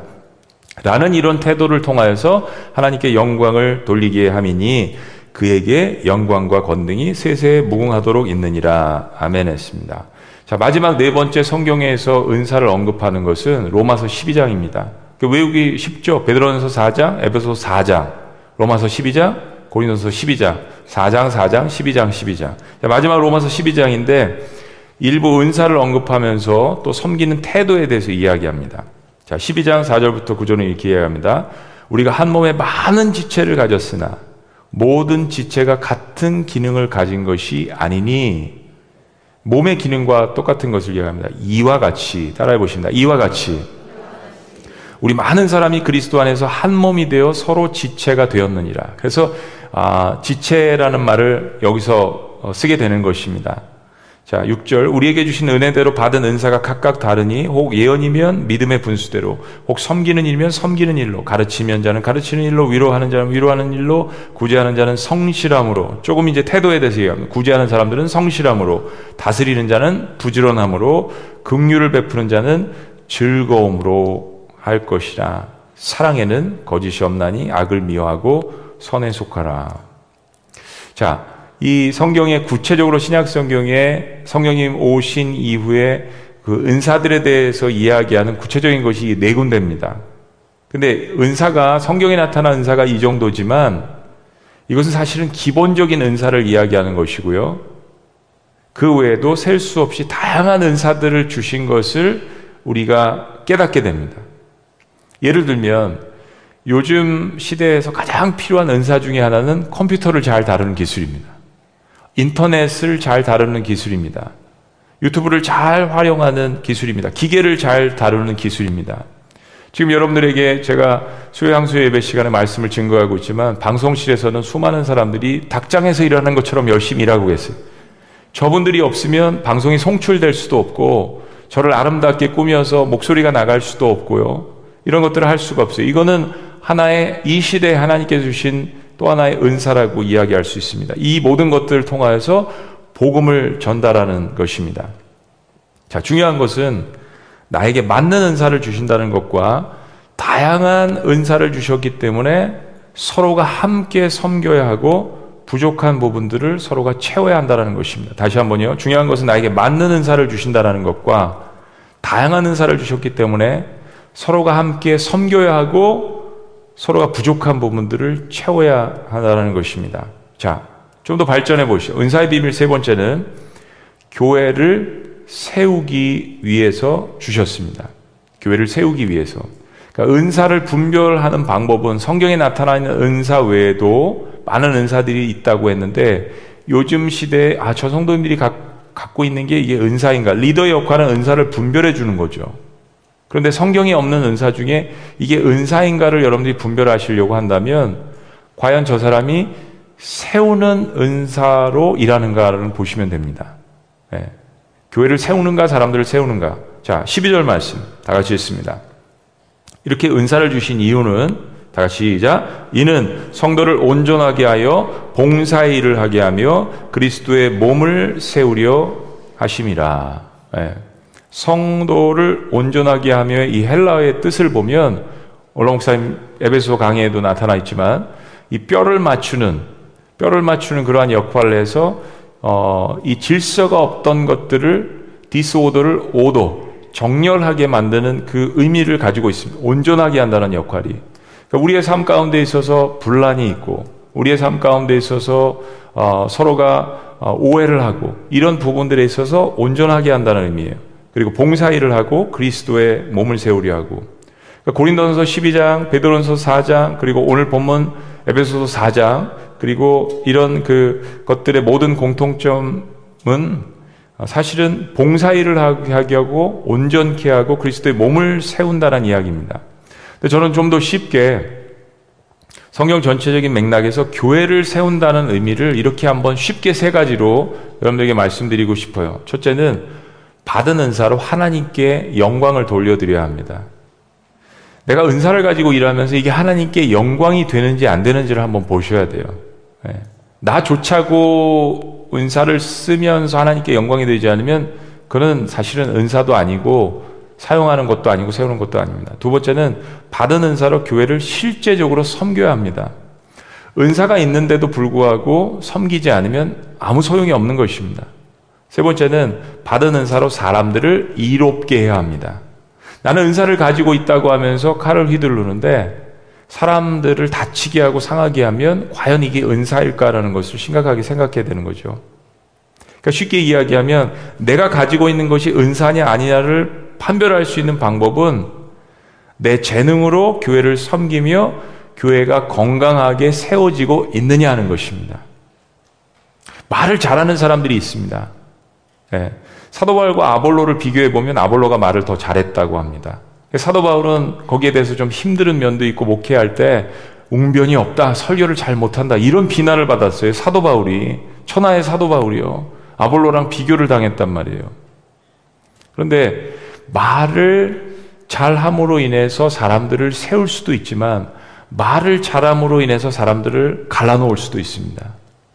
C: 라는 이런 태도를 통하여서 하나님께 영광을 돌리게 함이니 그에게 영광과 권능이 세세에 무궁하도록 있느니라. 아멘 했습니다. 자, 마지막 네 번째 성경에서 은사를 언급하는 것은 로마서 12장입니다. 그 외우기 쉽죠? 베드로전서 4장, 에베소 4장, 로마서 12장, 고린도서 12장, 4장, 4장, 12장, 12장. 자, 마지막 로마서 12장인데 일부 은사를 언급하면서 또 섬기는 태도에 대해서 이야기합니다. 자, 12장 4절부터 9절은 이렇게 이야기합니다. 우리가 한 몸에 많은 지체를 가졌으나 모든 지체가 같은 기능을 가진 것이 아니니 몸의 기능과 똑같은 것을 이야기합니다. 이와 같이 따라해 보십니다. 이와 같이 우리 많은 사람이 그리스도 안에서 한 몸이 되어 서로 지체가 되었느니라. 그래서 아, 지체라는 말을 여기서 어, 쓰게 되는 것입니다. 자, 6절. 우리에게 주신 은혜대로 받은 은사가 각각 다르니, 혹 예언이면 믿음의 분수대로, 혹 섬기는 일이면 섬기는 일로, 가르치면 자는 가르치는 일로, 위로하는 자는 위로하는 일로, 구제하는 자는 성실함으로, 조금 이제 태도에 대해서 얘기합니다. 구제하는 사람들은 성실함으로, 다스리는 자는 부지런함으로, 긍휼을 베푸는 자는 즐거움으로 할 것이라. 사랑에는 거짓이 없나니 악을 미워하고 선에 속하라. 자, 이 성경에 구체적으로 신약 성경에 성령님 오신 이후에 그 은사들에 대해서 이야기하는 구체적인 것이 네 군데입니다. 근데 은사가 성경에 나타난 은사가 이 정도지만 이것은 사실은 기본적인 은사를 이야기하는 것이고요. 그 외에도 셀 수 없이 다양한 은사들을 주신 것을 우리가 깨닫게 됩니다. 예를 들면 요즘 시대에서 가장 필요한 은사 중의 하나는 컴퓨터를 잘 다루는 기술입니다. 인터넷을 잘 다루는 기술입니다. 유튜브를 잘 활용하는 기술입니다. 기계를 잘 다루는 기술입니다. 지금 여러분들에게 제가 수요양수 예배 시간에 말씀을 증거하고 있지만 방송실에서는 수많은 사람들이 닭장에서 일하는 것처럼 열심히 일하고 계세요. 저분들이 없으면 방송이 송출될 수도 없고 저를 아름답게 꾸며서 목소리가 나갈 수도 없고요. 이런 것들을 할 수가 없어요. 이거는 하나의 이 시대에 하나님께 주신 또 하나의 은사라고 이야기할 수 있습니다. 이 모든 것들을 통하여서 복음을 전달하는 것입니다. 자, 중요한 것은 나에게 맞는 은사를 주신다는 것과 다양한 은사를 주셨기 때문에 서로가 함께 섬겨야 하고 부족한 부분들을 서로가 채워야 한다는 것입니다. 다시 한번요. 중요한 것은 나에게 맞는 은사를 주신다는 것과 다양한 은사를 주셨기 때문에 서로가 함께 섬겨야 하고 서로가 부족한 부분들을 채워야 한다는 것입니다. 자, 좀 더 발전해 보시죠. 은사의 비밀 세 번째는 교회를 세우기 위해서 주셨습니다. 교회를 세우기 위해서. 그러니까 은사를 분별하는 방법은 성경에 나타나 있는 은사 외에도 많은 은사들이 있다고 했는데 요즘 시대에 아, 저 성도님들이 가, 갖고 있는 게 이게 은사인가? 리더의 역할은 은사를 분별해 주는 거죠. 그런데 성경에 없는 은사 중에 이게 은사인가를 여러분들이 분별하시려고 한다면 과연 저 사람이 세우는 은사로 일하는가를 보시면 됩니다. 네. 교회를 세우는가 사람들을 세우는가. 자, 12절 말씀 다 같이 읽습니다. 이렇게 은사를 주신 이유는 다 같이 시작. 이는 성도를 온전하게 하여 봉사의 일을 하게 하며 그리스도의 몸을 세우려 하심이라. 네. 성도를 온전하게 하며 이 헬라어의 뜻을 보면 올라 목사님 에베소 강의에도 나타나 있지만 이 뼈를 맞추는 뼈를 맞추는 그러한 역할을 해서 어, 이 질서가 없던 것들을 디스오더를 오더 정렬하게 만드는 그 의미를 가지고 있습니다. 온전하게 한다는 역할이 그러니까 우리의 삶 가운데 있어서 분란이 있고 우리의 삶 가운데 있어서 어, 서로가 어, 오해를 하고 이런 부분들에 있어서 온전하게 한다는 의미예요. 그리고 봉사일을 하고 그리스도의 몸을 세우려 하고 그러니까 고린도전서 12장, 베드로전서 4장, 그리고 오늘 본문 에베소서 4장, 그리고 이런 그 것들의 모든 공통점은 사실은 봉사일을 하게 하고 온전케 하고 그리스도의 몸을 세운다는 이야기입니다. 근데 저는 좀 더 쉽게 성경 전체적인 맥락에서 교회를 세운다는 의미를 이렇게 한번 쉽게 세 가지로 여러분들에게 말씀드리고 싶어요. 첫째는 받은 은사로 하나님께 영광을 돌려드려야 합니다. 내가 은사를 가지고 일하면서 이게 하나님께 영광이 되는지 안 되는지를 한번 보셔야 돼요. 네. 나조차고 은사를 쓰면서 하나님께 영광이 되지 않으면 그는 사실은 은사도 아니고 사용하는 것도 아니고 세우는 것도 아닙니다. 두 번째는 받은 은사로 교회를 실제적으로 섬겨야 합니다. 은사가 있는데도 불구하고 섬기지 않으면 아무 소용이 없는 것입니다. 세 번째는 받은 은사로 사람들을 이롭게 해야 합니다. 나는 은사를 가지고 있다고 하면서 칼을 휘두르는데 사람들을 다치게 하고 상하게 하면 과연 이게 은사일까라는 것을 심각하게 생각해야 되는 거죠. 그러니까 쉽게 이야기하면 내가 가지고 있는 것이 은사냐 아니냐를 판별할 수 있는 방법은 내 재능으로 교회를 섬기며 교회가 건강하게 세워지고 있느냐 하는 것입니다. 말을 잘하는 사람들이 있습니다. 네. 사도 바울과 아볼로를 비교해 보면 아볼로가 말을 더 잘했다고 합니다. 사도 바울은 거기에 대해서 좀 힘든 면도 있고 목회할 때 웅변이 없다, 설교를 잘 못한다 이런 비난을 받았어요. 사도 바울이 천하의 사도 바울이요. 아볼로랑 비교를 당했단 말이에요. 그런데 말을 잘함으로 인해서 사람들을 세울 수도 있지만 말을 잘함으로 인해서 사람들을 갈라놓을 수도 있습니다.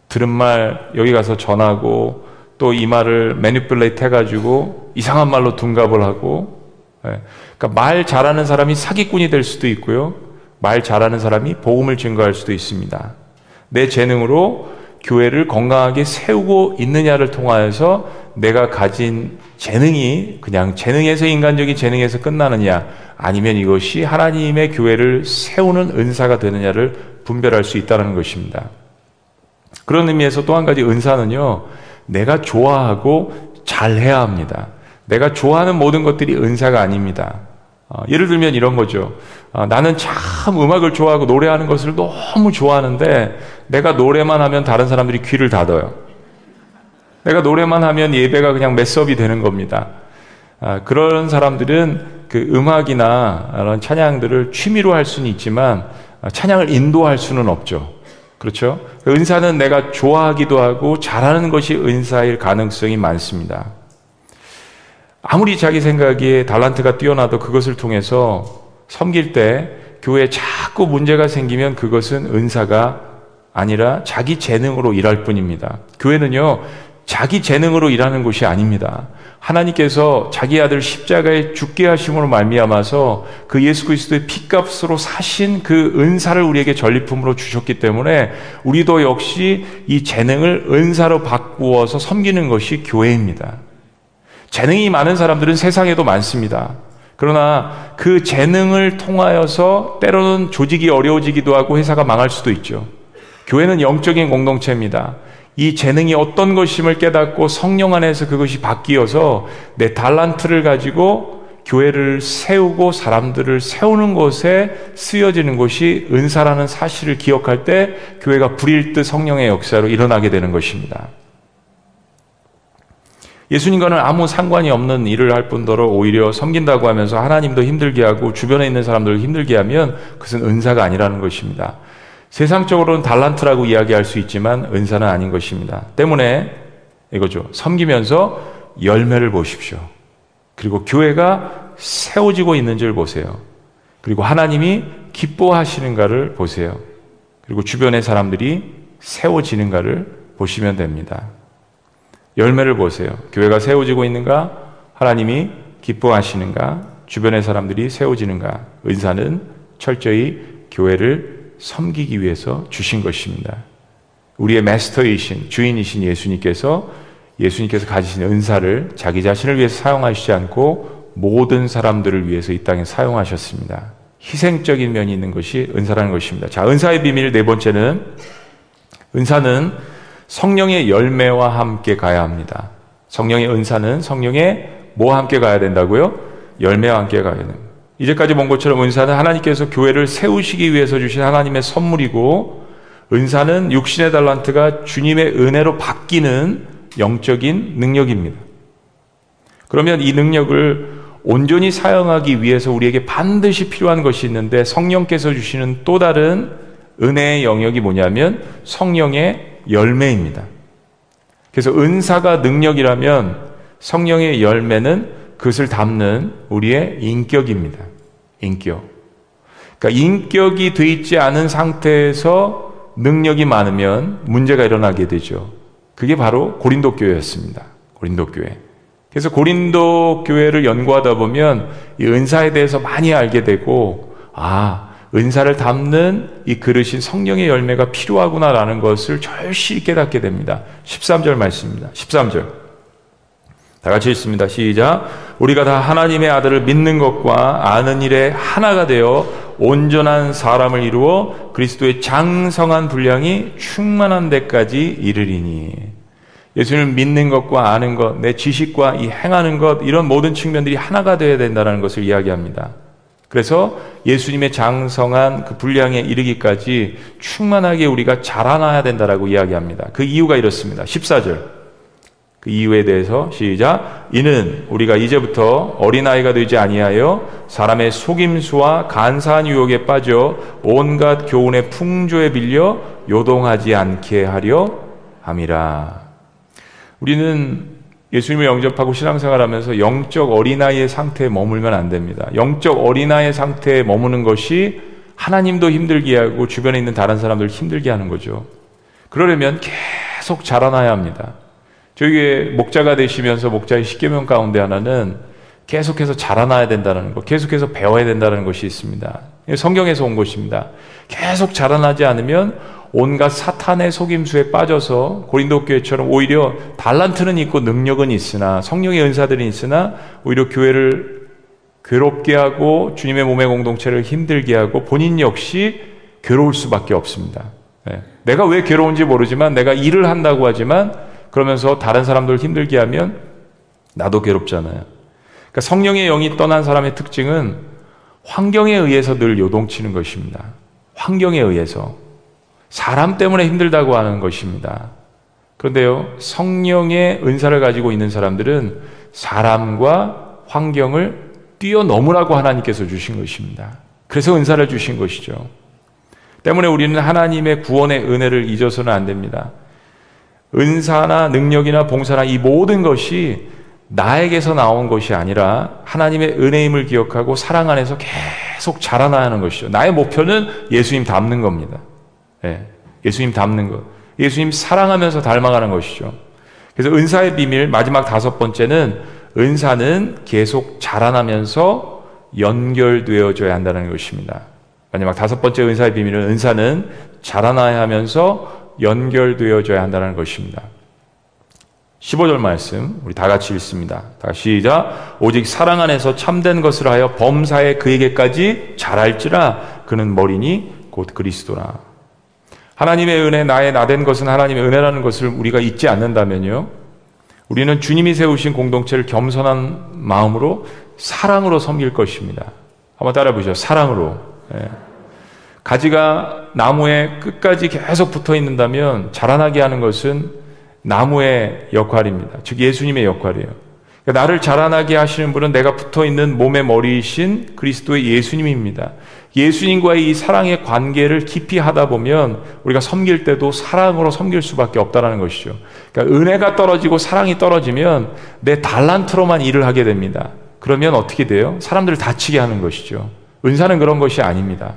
C: 들은 말 여기 가서 전하고 또 이 말을 매니플레이트 해가지고 이상한 말로 둔갑을 하고 예. 그러니까 말 잘하는 사람이 사기꾼이 될 수도 있고요. 말 잘하는 사람이 복음을 증거할 수도 있습니다. 내 재능으로 교회를 건강하게 세우고 있느냐를 통하여서 내가 가진 재능이 그냥 재능에서 인간적인 재능에서 끝나느냐 아니면 이것이 하나님의 교회를 세우는 은사가 되느냐를 분별할 수 있다는 것입니다. 그런 의미에서 또 한 가지 은사는요, 내가 좋아하고 잘해야 합니다. 내가 좋아하는 모든 것들이 은사가 아닙니다. 어, 예를 들면 이런 거죠. 어, 나는 참 음악을 좋아하고 노래하는 것을 너무 좋아하는데 내가 노래만 하면 다른 사람들이 귀를 닫아요. 내가 노래만 하면 예배가 그냥 매섭이 되는 겁니다. 아, 그런 사람들은 그 음악이나 이런 찬양들을 취미로 할 수는 있지만 아, 찬양을 인도할 수는 없죠. 그렇죠? 은사는 내가 좋아하기도 하고 잘하는 것이 은사일 가능성이 많습니다. 아무리 자기 생각에 달란트가 뛰어나도 그것을 통해서 섬길 때 교회에 자꾸 문제가 생기면 그것은 은사가 아니라 자기 재능으로 일할 뿐입니다. 교회는요, 자기 재능으로 일하는 곳이 아닙니다. 하나님께서 자기 아들 십자가에 죽게 하심으로 말미암아서 그 예수 그리스도의 피값으로 사신 그 은사를 우리에게 전리품으로 주셨기 때문에 우리도 역시 이 재능을 은사로 바꾸어서 섬기는 것이 교회입니다. 재능이 많은 사람들은 세상에도 많습니다. 그러나 그 재능을 통하여서 때로는 조직이 어려워지기도 하고 회사가 망할 수도 있죠. 교회는 영적인 공동체입니다. 이 재능이 어떤 것임을 깨닫고 성령 안에서 그것이 바뀌어서 내 달란트를 가지고 교회를 세우고 사람들을 세우는 것에 쓰여지는 것이 은사라는 사실을 기억할 때 교회가 불일 듯 성령의 역사로 일어나게 되는 것입니다. 예수님과는 아무 상관이 없는 일을 할 뿐더러 오히려 섬긴다고 하면서 하나님도 힘들게 하고 주변에 있는 사람들을 힘들게 하면 그것은 은사가 아니라는 것입니다. 세상적으로는 달란트라고 이야기할 수 있지만 은사는 아닌 것입니다. 때문에 이거죠. 섬기면서 열매를 보십시오. 그리고 교회가 세워지고 있는 줄 보세요. 그리고 하나님이 기뻐하시는가를 보세요. 그리고 주변의 사람들이 세워지는가를 보시면 됩니다. 열매를 보세요. 교회가 세워지고 있는가? 하나님이 기뻐하시는가? 주변의 사람들이 세워지는가? 은사는 철저히 교회를 섬기기 위해서 주신 것입니다. 우리의 마스터이신 주인이신 예수님께서 예수님께서 가지신 은사를 자기 자신을 위해서 사용하시지 않고 모든 사람들을 위해서 이 땅에 사용하셨습니다. 희생적인 면이 있는 것이 은사라는 것입니다. 자, 은사의 비밀 네 번째는 은사는 성령의 열매와 함께 가야 합니다. 성령의 은사는 성령의 뭐와 함께 가야 된다고요? 열매와 함께 가야 됩니다. 이제까지 본 것처럼 은사는 하나님께서 교회를 세우시기 위해서 주신 하나님의 선물이고 은사는 육신의 달란트가 주님의 은혜로 바뀌는 영적인 능력입니다. 그러면 이 능력을 온전히 사용하기 위해서 우리에게 반드시 필요한 것이 있는데 성령께서 주시는 또 다른 은혜의 영역이 뭐냐면 성령의 열매입니다. 그래서 은사가 능력이라면 성령의 열매는 그것을 담는 우리의 인격입니다. 인격. 그러니까 인격이 돼 있지 않은 상태에서 능력이 많으면 문제가 일어나게 되죠. 그게 바로 고린도 교회였습니다. 고린도 교회. 그래서 고린도 교회를 연구하다 보면 이 은사에 대해서 많이 알게 되고 아, 은사를 담는 이 그릇인 성령의 열매가 필요하구나라는 것을 절실히 깨닫게 됩니다. 13절 말씀입니다. 13절. 다 같이 읽습니다. 시작. 우리가 다 하나님의 아들을 믿는 것과 아는 일에 하나가 되어 온전한 사람을 이루어 그리스도의 장성한 분량이 충만한 데까지 이르리니. 예수님을 믿는 것과 아는 것, 내 지식과 이 행하는 것, 이런 모든 측면들이 하나가 되어야 된다는 것을 이야기합니다. 그래서 예수님의 장성한 그 분량에 이르기까지 충만하게 우리가 자라나야 된다라고 이야기합니다. 그 이유가 이렇습니다. 14절. 그 이유에 대해서 시작. 이는 우리가 이제부터 어린아이가 되지 아니하여 사람의 속임수와 간사한 유혹에 빠져 온갖 교훈의 풍조에 빌려 요동하지 않게 하려 함이라. 우리는 예수님을 영접하고 신앙생활하면서 영적 어린아이의 상태에 머물면 안 됩니다. 영적 어린아이의 상태에 머무는 것이 하나님도 힘들게 하고 주변에 있는 다른 사람들 힘들게 하는 거죠. 그러려면 계속 자라나야 합니다. 저희 목자가 되시면서 목자의 십계명 가운데 하나는 계속해서 자라나야 된다는 것, 계속해서 배워야 된다는 것이 있습니다. 성경에서 온 것입니다. 계속 자라나지 않으면 온갖 사탄의 속임수에 빠져서 고린도 교회처럼 오히려 달란트는 있고 능력은 있으나 성령의 은사들이 있으나 오히려 교회를 괴롭게 하고 주님의 몸의 공동체를 힘들게 하고 본인 역시 괴로울 수밖에 없습니다. 네. 내가 왜 괴로운지 모르지만 내가 일을 한다고 하지만 그러면서 다른 사람들 힘들게 하면 나도 괴롭잖아요. 그러니까 성령의 영이 떠난 사람의 특징은 환경에 의해서 늘 요동치는 것입니다. 환경에 의해서. 사람 때문에 힘들다고 하는 것입니다. 그런데요, 성령의 은사를 가지고 있는 사람들은 사람과 환경을 뛰어넘으라고 하나님께서 주신 것입니다. 그래서 은사를 주신 것이죠. 때문에 우리는 하나님의 구원의 은혜를 잊어서는 안 됩니다. 은사나 능력이나 봉사나 이 모든 것이 나에게서 나온 것이 아니라 하나님의 은혜임을 기억하고 사랑 안에서 계속 자라나야 하는 것이죠. 나의 목표는 예수님 닮는 겁니다. 예, 예수님 닮는 것. 예수님 사랑하면서 닮아가는 것이죠. 그래서 은사의 비밀 마지막 다섯 번째는 은사는 계속 자라나면서 연결되어져야 한다는 것입니다. 마지막 다섯 번째 은사의 비밀은 은사는 자라나야 하면서 연결되어져야 한다는 것입니다. 15절 말씀 우리 다 같이 읽습니다. 다시 시작. 오직 사랑 안에서 참된 것을 하여 범사에 그에게까지 잘할지라 그는 머리니 곧 그리스도라. 하나님의 은혜 나의 나된 것은 하나님의 은혜라는 것을 우리가 잊지 않는다면요. 우리는 주님이 세우신 공동체를 겸손한 마음으로 사랑으로 섬길 것입니다. 한번 따라 보시죠. 사랑으로. 예. 가지가 나무에 끝까지 계속 붙어 있는다면 자라나게 하는 것은 나무의 역할입니다. 즉 예수님의 역할이에요. 그러니까 나를 자라나게 하시는 분은 내가 붙어 있는 몸의 머리이신 그리스도의 예수님입니다. 예수님과의 이 사랑의 관계를 깊이 하다 보면 우리가 섬길 때도 사랑으로 섬길 수밖에 없다라는 것이죠. 그러니까 은혜가 떨어지고 사랑이 떨어지면 내 달란트로만 일을 하게 됩니다. 그러면 어떻게 돼요? 사람들을 다치게 하는 것이죠. 은사는 그런 것이 아닙니다.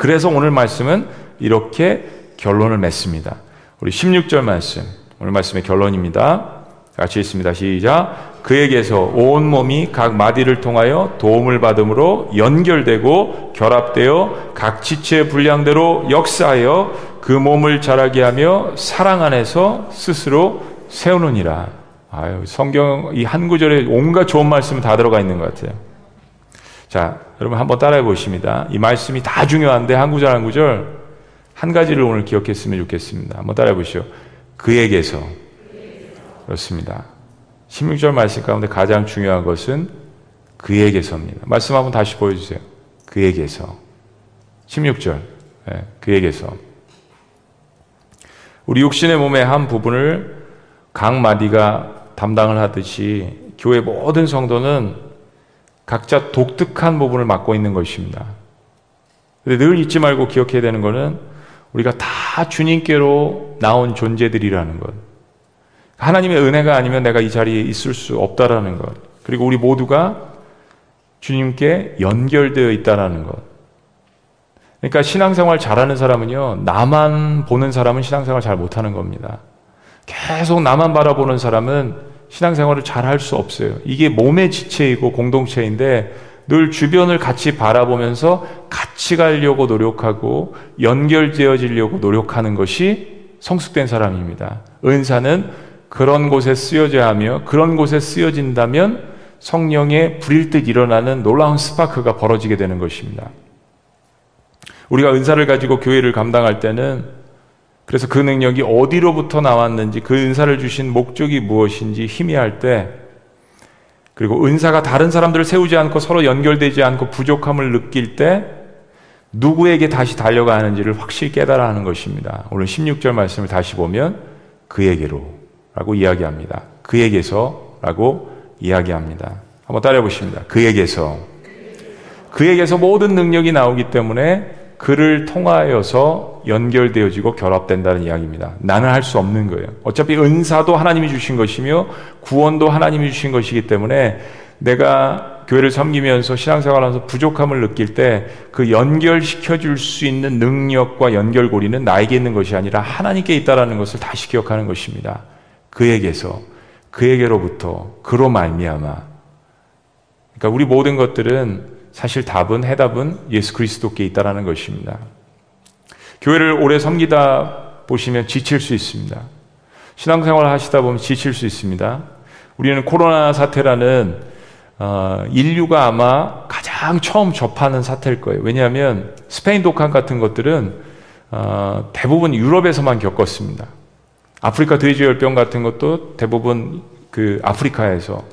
C: 그래서 오늘 말씀은 이렇게 결론을 맺습니다. 우리 16절 말씀, 오늘 말씀의 결론입니다. 같이 있습니다. 시작. 그에게서 온 몸이 각 마디를 통하여 도움을 받음으로 연결되고 결합되어 각 지체의 분량대로 역사하여 그 몸을 자라게 하며 사랑 안에서 스스로 세우느니라. 아유, 성경 이 한 구절에 온갖 좋은 말씀 다 들어가 있는 것 같아요. 자, 여러분 한번 따라해 보십니다. 이 말씀이 다 중요한데 한 구절 한 구절 한 가지를 오늘 기억했으면 좋겠습니다. 한번 따라해 보시죠. 그에게서 그렇습니다. 16절 말씀 가운데 가장 중요한 것은 그에게서입니다. 말씀 한번 다시 보여주세요. 그에게서. 16절. 네, 그에게서. 우리 육신의 몸의 한 부분을 각 마디가 담당을 하듯이 교회 모든 성도는 각자 독특한 부분을 맡고 있는 것입니다. 근데 늘 잊지 말고 기억해야 되는 것은 우리가 다 주님께로 나온 존재들이라는 것. 하나님의 은혜가 아니면 내가 이 자리에 있을 수 없다라는 것. 그리고 우리 모두가 주님께 연결되어 있다라는 것. 그러니까 신앙생활 잘하는 사람은요, 나만 보는 사람은 신앙생활 잘 못하는 겁니다. 계속 나만 바라보는 사람은 신앙생활을 잘 할 수 없어요. 이게 몸의 지체이고 공동체인데 늘 주변을 같이 바라보면서 같이 가려고 노력하고 연결되어지려고 노력하는 것이 성숙된 사람입니다. 은사는 그런 곳에 쓰여져야 하며 그런 곳에 쓰여진다면 성령의 불일 듯 일어나는 놀라운 스파크가 벌어지게 되는 것입니다. 우리가 은사를 가지고 교회를 감당할 때는 그래서 그 능력이 어디로부터 나왔는지 그 은사를 주신 목적이 무엇인지 희미할 때 그리고 은사가 다른 사람들을 세우지 않고 서로 연결되지 않고 부족함을 느낄 때 누구에게 다시 달려가 하는지를 확실히 깨달아 하는 것입니다. 오늘 16절 말씀을 다시 보면 그에게로 라고 이야기합니다. 그에게서 라고 이야기합니다. 한번 따라해 보십니다. 그에게서. 그에게서 모든 능력이 나오기 때문에 그를 통하여서 연결되어지고 결합된다는 이야기입니다. 나는 할 수 없는 거예요. 어차피 은사도 하나님이 주신 것이며 구원도 하나님이 주신 것이기 때문에 내가 교회를 섬기면서 신앙생활하면서 부족함을 느낄 때 그 연결시켜 줄 수 있는 능력과 연결고리는 나에게 있는 것이 아니라 하나님께 있다라는 것을 다시 기억하는 것입니다. 그에게서 그에게로부터 그로 말미암아 그러니까 우리 모든 것들은 사실 답은 해답은 예수 그리스도께 있다라는 것입니다. 교회를 오래 섬기다 보시면 지칠 수 있습니다. 신앙생활 하시다 보면 지칠 수 있습니다. 우리는 코로나 사태라는 어, 인류가 아마 가장 처음 접하는 사태일 거예요. 왜냐하면 스페인 독감 같은 것들은 어, 대부분 유럽에서만 겪었습니다. 아프리카 돼지열병 같은 것도 대부분 그 아프리카에서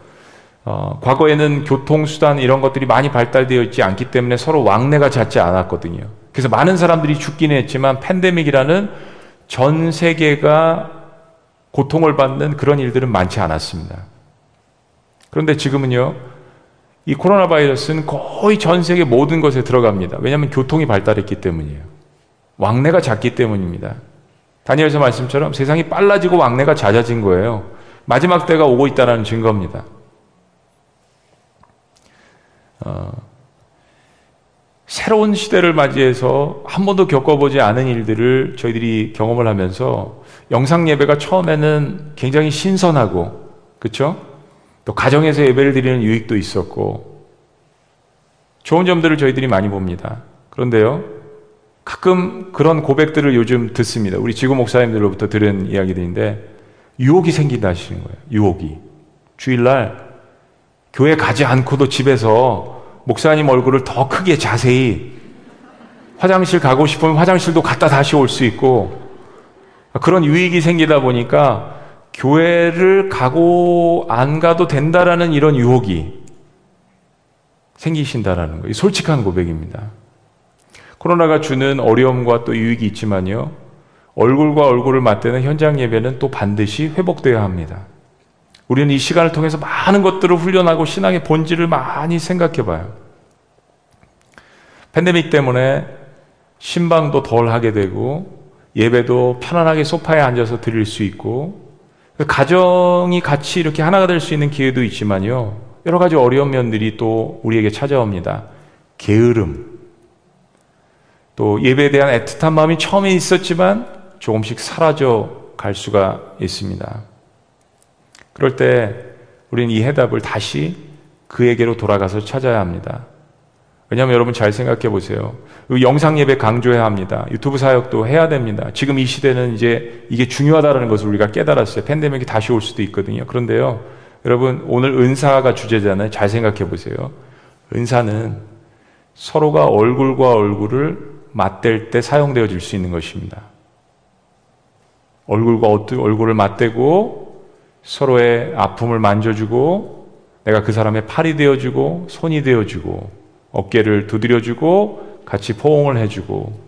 C: 어, 과거에는 교통수단 이런 것들이 많이 발달되어 있지 않기 때문에 서로 왕래가 잦지 않았거든요. 그래서 많은 사람들이 죽긴 했지만 팬데믹이라는 전 세계가 고통을 받는 그런 일들은 많지 않았습니다. 그런데 지금은요, 이 코로나 바이러스는 거의 전 세계 모든 것에 들어갑니다. 왜냐하면 교통이 발달했기 때문이에요. 왕래가 잦기 때문입니다. 다니엘서 말씀처럼 세상이 빨라지고 왕래가 잦아진 거예요. 마지막 때가 오고 있다는 증거입니다. 어, 새로운 시대를 맞이해서 한 번도 겪어보지 않은 일들을 저희들이 경험을 하면서 영상 예배가 처음에는 굉장히 신선하고, 그쵸? 또 가정에서 예배를 드리는 유익도 있었고, 좋은 점들을 저희들이 많이 봅니다. 그런데요, 가끔 그런 고백들을 요즘 듣습니다. 우리 지구 목사님들로부터 들은 이야기들인데, 유혹이 생긴다 하시는 거예요. 유혹이. 주일날 교회 가지 않고도 집에서 목사님 얼굴을 더 크게 자세히 화장실 가고 싶으면 화장실도 갔다 다시 올 수 있고 그런 유익이 생기다 보니까 교회를 가고 안 가도 된다라는 이런 유혹이 생기신다라는 거예요. 솔직한 고백입니다. 코로나가 주는 어려움과 또 유익이 있지만요. 얼굴과 얼굴을 맞대는 현장 예배는 또 반드시 회복되어야 합니다. 우리는 이 시간을 통해서 많은 것들을 훈련하고 신앙의 본질을 많이 생각해 봐요. 팬데믹 때문에 신방도 덜 하게 되고 예배도 편안하게 소파에 앉아서 드릴 수 있고 가정이 같이 이렇게 하나가 될 수 있는 기회도 있지만요. 여러 가지 어려운 면들이 또 우리에게 찾아옵니다. 게으름. 또 예배에 대한 애틋한 마음이 처음에 있었지만 조금씩 사라져 갈 수가 있습니다. 그럴 때 우리는 이 해답을 다시 그에게로 돌아가서 찾아야 합니다. 왜냐하면 여러분 잘 생각해 보세요. 영상 예배 강조해야 합니다. 유튜브 사역도 해야 됩니다. 지금 이 시대는 이제 이게 중요하다는 것을 우리가 깨달았어요. 팬데믹이 다시 올 수도 있거든요. 그런데요, 여러분 오늘 은사가 주제잖아요. 잘 생각해 보세요. 은사는 서로가 얼굴과 얼굴을 맞댈 때 사용되어질 수 있는 것입니다. 얼굴과 얼굴을 맞대고 서로의 아픔을 만져주고 내가 그 사람의 팔이 되어주고 손이 되어주고 어깨를 두드려주고 같이 포옹을 해주고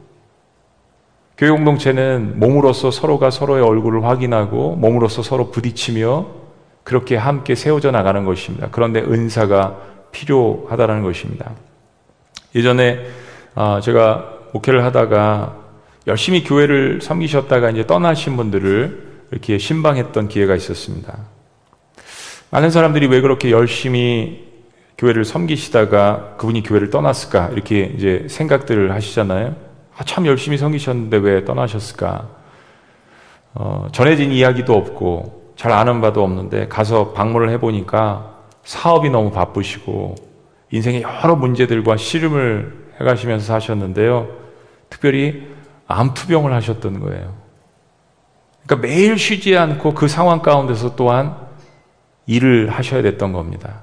C: 교회 공동체는 몸으로서 서로가 서로의 얼굴을 확인하고 몸으로서 서로 부딪히며 그렇게 함께 세워져 나가는 것입니다. 그런데 은사가 필요하다는 것입니다. 예전에 아, 제가 목회를 하다가 열심히 교회를 섬기셨다가 이제 떠나신 분들을 이렇게 신방했던 기회가 있었습니다. 많은 사람들이 왜 그렇게 열심히 교회를 섬기시다가 그분이 교회를 떠났을까 이렇게 이제 생각들을 하시잖아요. 아, 참 열심히 섬기셨는데 왜 떠나셨을까? 어, 전해진 이야기도 없고 잘 아는 바도 없는데 가서 방문을 해보니까 사업이 너무 바쁘시고 인생의 여러 문제들과 씨름을 해가시면서 사셨는데요. 특별히 암투병을 하셨던 거예요. 그러니까 매일 쉬지 않고 그 상황 가운데서 또한 일을 하셔야 됐던 겁니다.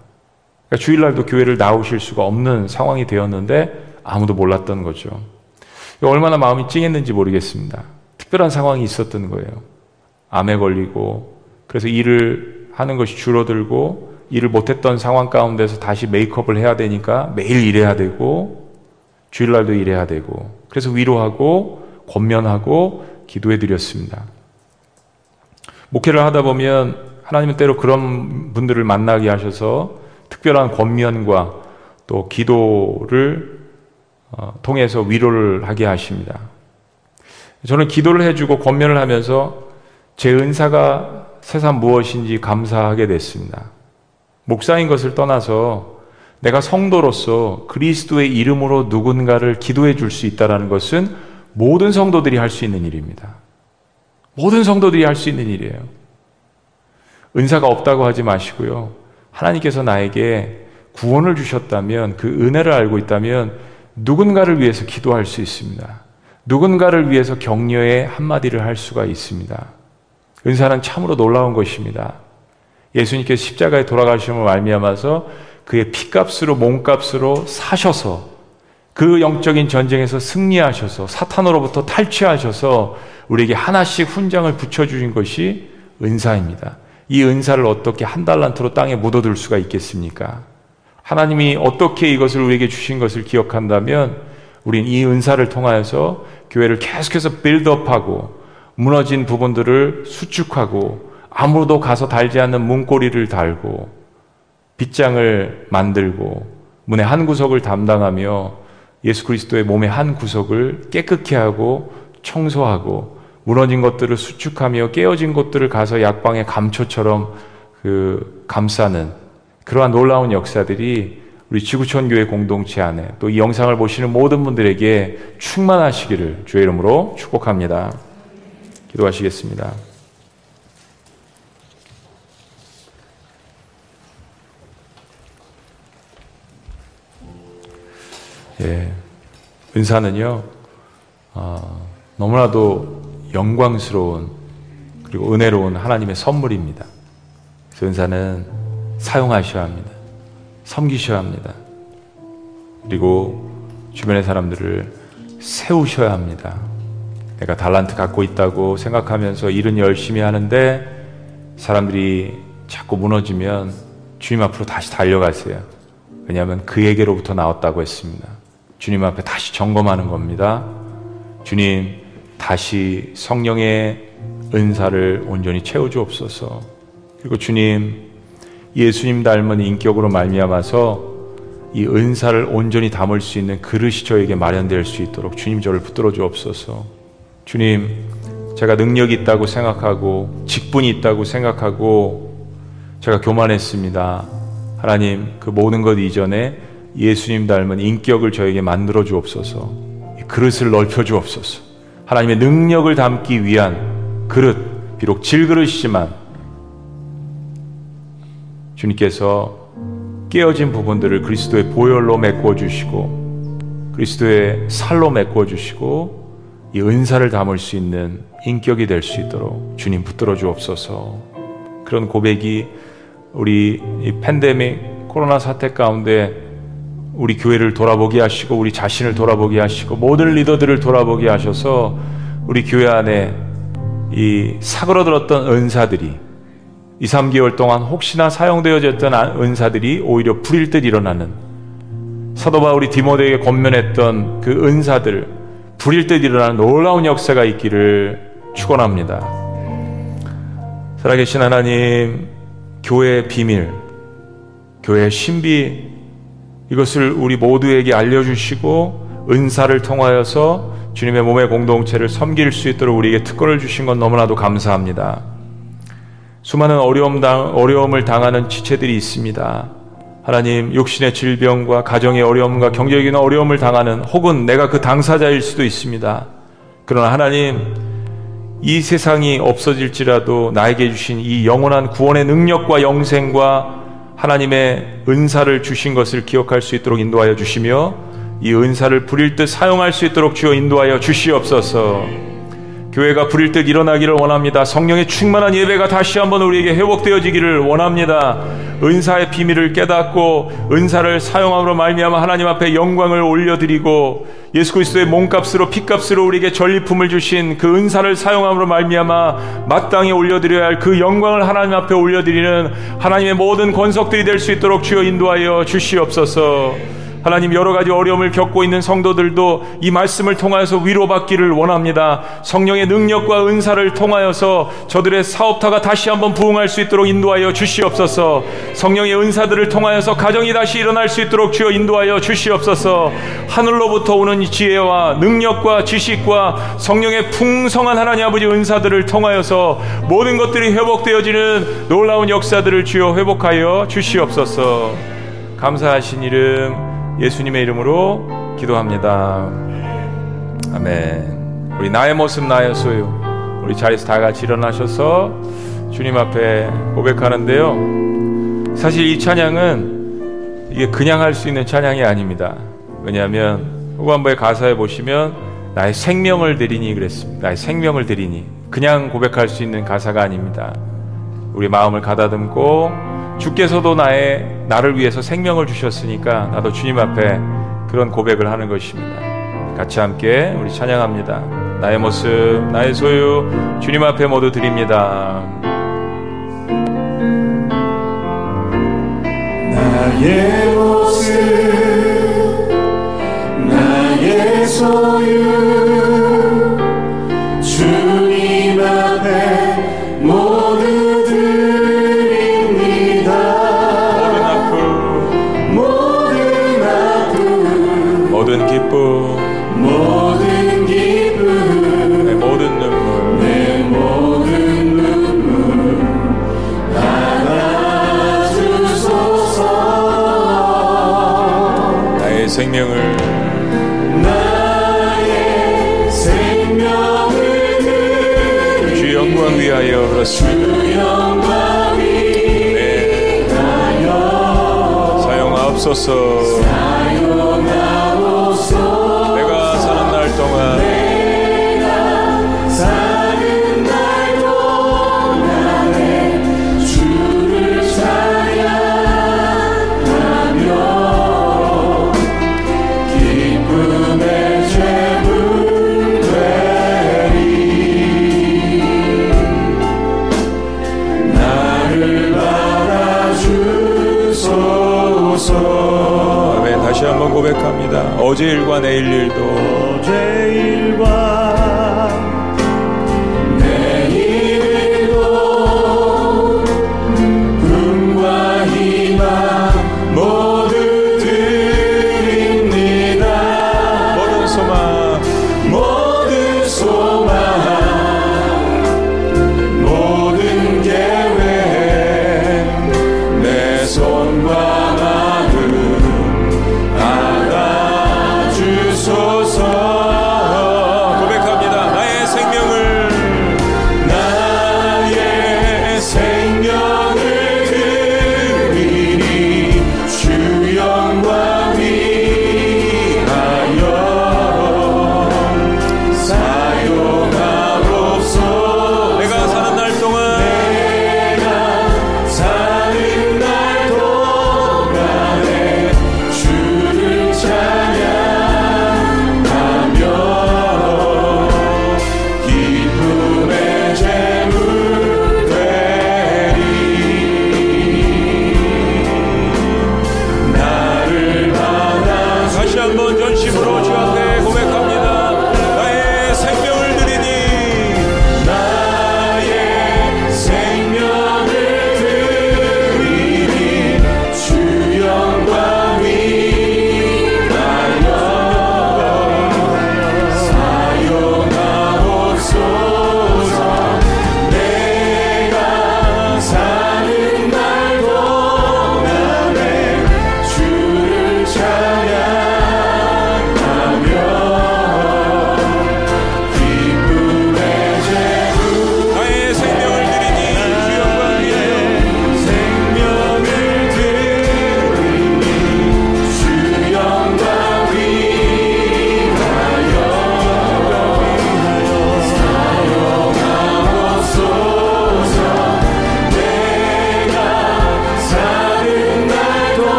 C: 그러니까 주일날도 교회를 나오실 수가 없는 상황이 되었는데 아무도 몰랐던 거죠. 얼마나 마음이 찡했는지 모르겠습니다. 특별한 상황이 있었던 거예요. 암에 걸리고 그래서 일을 하는 것이 줄어들고 일을 못했던 상황 가운데서 다시 메이크업을 해야 되니까 매일 일해야 되고 주일날도 일해야 되고 그래서 위로하고 권면하고 기도해 드렸습니다. 목회를 하다 보면 하나님은 때로 그런 분들을 만나게 하셔서 특별한 권면과 또 기도를 어, 통해서 위로를 하게 하십니다. 저는 기도를 해주고 권면을 하면서 제 은사가 세상 무엇인지 감사하게 됐습니다. 목사인 것을 떠나서 내가 성도로서 그리스도의 이름으로 누군가를 기도해 줄 수 있다는 것은 모든 성도들이 할 수 있는 일입니다. 모든 성도들이 할 수 있는 일이에요. 은사가 없다고 하지 마시고요. 하나님께서 나에게 구원을 주셨다면 그 은혜를 알고 있다면 누군가를 위해서 기도할 수 있습니다. 누군가를 위해서 격려의 한마디를 할 수가 있습니다. 은사는 참으로 놀라운 것입니다. 예수님께서 십자가에 돌아가심을 말미암아서 그의 피값으로 몸값으로 사셔서 그 영적인 전쟁에서 승리하셔서 사탄으로부터 탈취하셔서 우리에게 하나씩 훈장을 붙여주신 것이 은사입니다. 이 은사를 어떻게 한 달란트로 땅에 묻어둘 수가 있겠습니까? 하나님이 어떻게 이것을 우리에게 주신 것을 기억한다면 우린 이 은사를 통하여서 교회를 계속해서 빌드업하고 무너진 부분들을 수축하고 아무도 가서 달지 않는 문고리를 달고 빗장을 만들고 문의 한 구석을 담당하며 예수 그리스도의 몸의 한 구석을 깨끗게 하고 청소하고 무너진 것들을 수축하며 깨어진 것들을 가서 약방의 감초처럼 그 감싸는 그러한 놀라운 역사들이 우리 지구촌 교회 공동체 안에 또 이 영상을 보시는 모든 분들에게 충만하시기를 주의 이름으로 축복합니다. 기도하시겠습니다. 예, 은사는요, 어, 너무나도 영광스러운 그리고 은혜로운 하나님의 선물입니다. 그래서 은사는 사용하셔야 합니다. 섬기셔야 합니다. 그리고 주변의 사람들을 세우셔야 합니다. 내가 달란트 갖고 있다고 생각하면서 일은 열심히 하는데 사람들이 자꾸 무너지면 주님 앞으로 다시 달려가세요. 왜냐하면 그에게로부터 나왔다고 했습니다. 주님 앞에 다시 점검하는 겁니다. 주님, 다시 성령의 은사를 온전히 채워주옵소서. 그리고 주님, 예수님 닮은 인격으로 말미암아서 이 은사를 온전히 담을 수 있는 그릇이 저에게 마련될 수 있도록 주님 저를 붙들어 주옵소서. 주님, 제가 능력이 있다고 생각하고 직분이 있다고 생각하고 제가 교만했습니다. 하나님, 그 모든 것 이전에 예수님 닮은 인격을 저에게 만들어 주옵소서. 그릇을 넓혀 주옵소서. 하나님의 능력을 담기 위한 그릇, 비록 질그릇이지만 주님께서 깨어진 부분들을 그리스도의 보혈로 메꾸어 주시고 그리스도의 살로 메꾸어 주시고 이 은사를 담을 수 있는 인격이 될 수 있도록 주님 붙들어 주옵소서. 그런 고백이 우리 이 팬데믹 코로나 사태 가운데 우리 교회를 돌아보게 하시고 우리 자신을 돌아보게 하시고 모든 리더들을 돌아보게 하셔서 우리 교회 안에 이 사그러들었던 은사들이 2, 3개월 동안 혹시나 사용되어졌던 은사들이 오히려 불일 듯 일어나는 사도 바울이 디모데에게 권면했던 그 은사들 불일 듯 일어나는 놀라운 역사가 있기를 축원합니다. 살아계신 하나님 교회의 비밀 교회의 신비 이것을 우리 모두에게 알려주시고 은사를 통하여서 주님의 몸의 공동체를 섬길 수 있도록 우리에게 특권을 주신 건 너무나도 감사합니다. 수많은 어려움 당, 어려움을 당하는 지체들이 있습니다. 하나님, 육신의 질병과 가정의 어려움과 경제적인 어려움을 당하는 혹은 내가 그 당사자일 수도 있습니다. 그러나 하나님, 이 세상이 없어질지라도 나에게 주신 이 영원한 구원의 능력과 영생과 하나님의 은사를 주신 것을 기억할 수 있도록 인도하여 주시며 이 은사를 부릴 듯 사용할 수 있도록 주어 인도하여 주시옵소서. 교회가 부릴 듯 일어나기를 원합니다. 성령의 충만한 예배가 다시 한번 우리에게 회복되어지기를 원합니다. 은사의 비밀을 깨닫고 은사를 사용함으로 말미암아 하나님 앞에 영광을 올려드리고 예수 그리스도의 몸값으로 피값으로 우리에게 전리품을 주신 그 은사를 사용함으로 말미암아 마땅히 올려드려야 할 그 영광을 하나님 앞에 올려드리는 하나님의 모든 권석들이 될 수 있도록 주여 인도하여 주시옵소서. 하나님 여러 가지 어려움을 겪고 있는 성도들도 이 말씀을 통하여서 위로받기를 원합니다. 성령의 능력과 은사를 통하여서 저들의 사업타가 다시 한번 부흥할 수 있도록 인도하여 주시옵소서. 성령의 은사들을 통하여서 가정이 다시 일어날 수 있도록 주여 인도하여 주시옵소서. 하늘로부터 오는 지혜와 능력과 지식과 성령의 풍성한 하나님 아버지 은사들을 통하여서 모든 것들이 회복되어지는 놀라운 역사들을 주여 회복하여 주시옵소서. 감사하신 이름 예수님의 이름으로 기도합니다. 아멘. 우리 나의 모습 나의 소유. 우리 자리에서 다 같이 일어나셔서 주님 앞에 고백하는데요. 사실 이 찬양은 이게 그냥 할 수 있는 찬양이 아닙니다. 왜냐하면 후반부의 가사에 보시면
A: 나의 생명을 드리니 그랬습니다. 나의 생명을 드리니 그냥 고백할 수 있는 가사가 아닙니다. 우리 마음을 가다듬고 주께서도 나의 나를 위해서 생명을 주셨으니까 나도 주님 앞에 그런 고백을 하는 것입니다. 같이 함께 우리 찬양합니다. 나의 모습, 나의 소유 주님 앞에 모두 드립니다.
C: 나의 모습 나의 소유
A: 생명을
C: 나의 생명을
A: 주 영광 위하여 그렇습니다. 네. 사용하옵소서 어제 일과 내일 일도.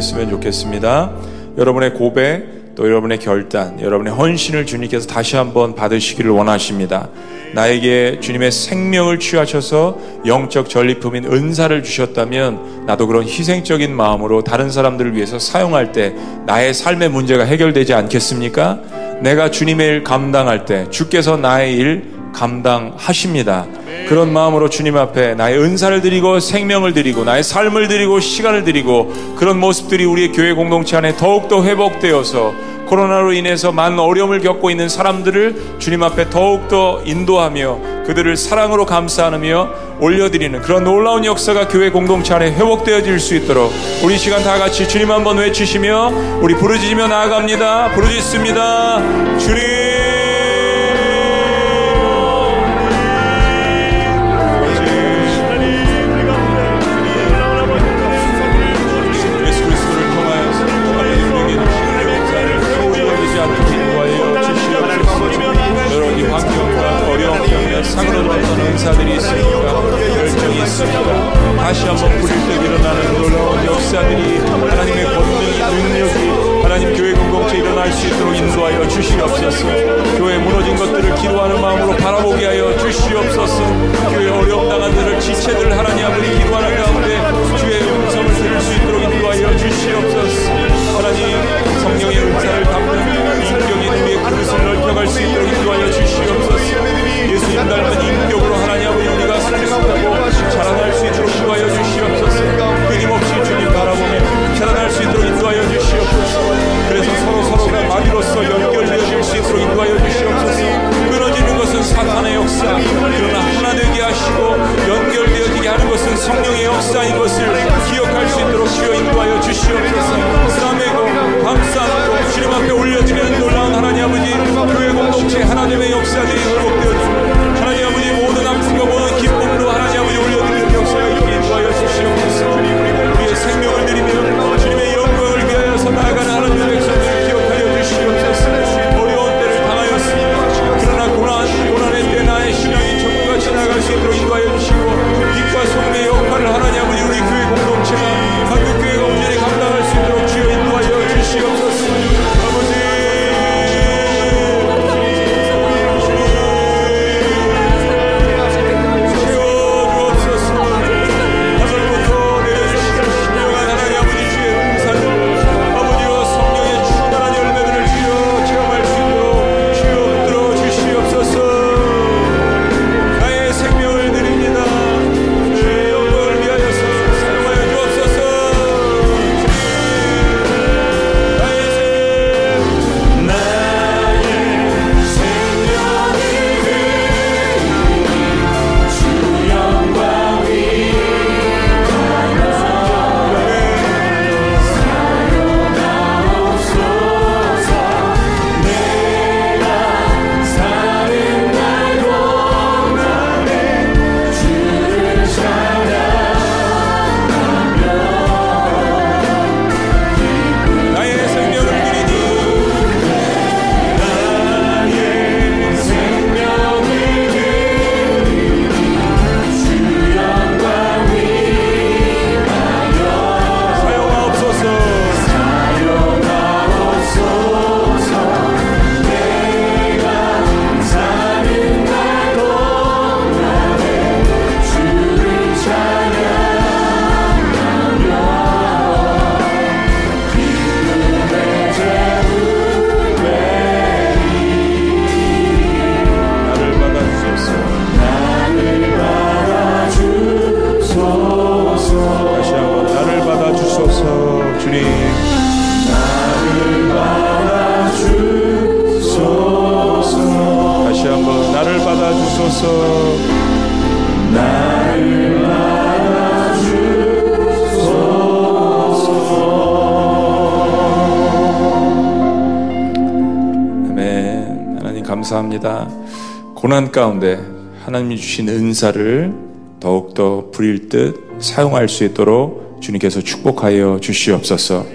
A: 기도했으면 좋겠습니다. 여러분의 고백,
C: 또 여러분의 결단, 여러분의 헌신을 주님께서 다시 한번 받으시기를 원하십니다. 나에게 주님의 생명을 취하셔서 영적 전리품인 은사를 주셨다면 나도 그런 희생적인 마음으로 다른 사람들을 위해서 사용할 때 나의 삶의 문제가 해결되지 않겠습니까? 내가 주님의 일 감당할 때 주께서 나의 일 감당하십니다. 그런 마음으로 주님 앞에 나의 은사를 드리고 생명을 드리고 나의 삶을 드리고 시간을 드리고 그런 모습들이 우리의 교회 공동체 안에 더욱더 회복되어서 코로나로 인해서 많은 어려움을 겪고 있는 사람들을 주님 앞에 더욱더 인도하며 그들을 사랑으로 감싸안으며 올려드리는 그런 놀라운 역사가 교회 공동체 안에 회복되어질 수 있도록 우리 시간 다 같이 주님 한번 외치시며 우리 부르짖으며 나아갑니다. 부르짖습니다. 주님 고난 가운데 하나님이 주신 은사를 더욱더 부릴 듯 사용할 수 있도록 주님께서 축복하여 주시옵소서.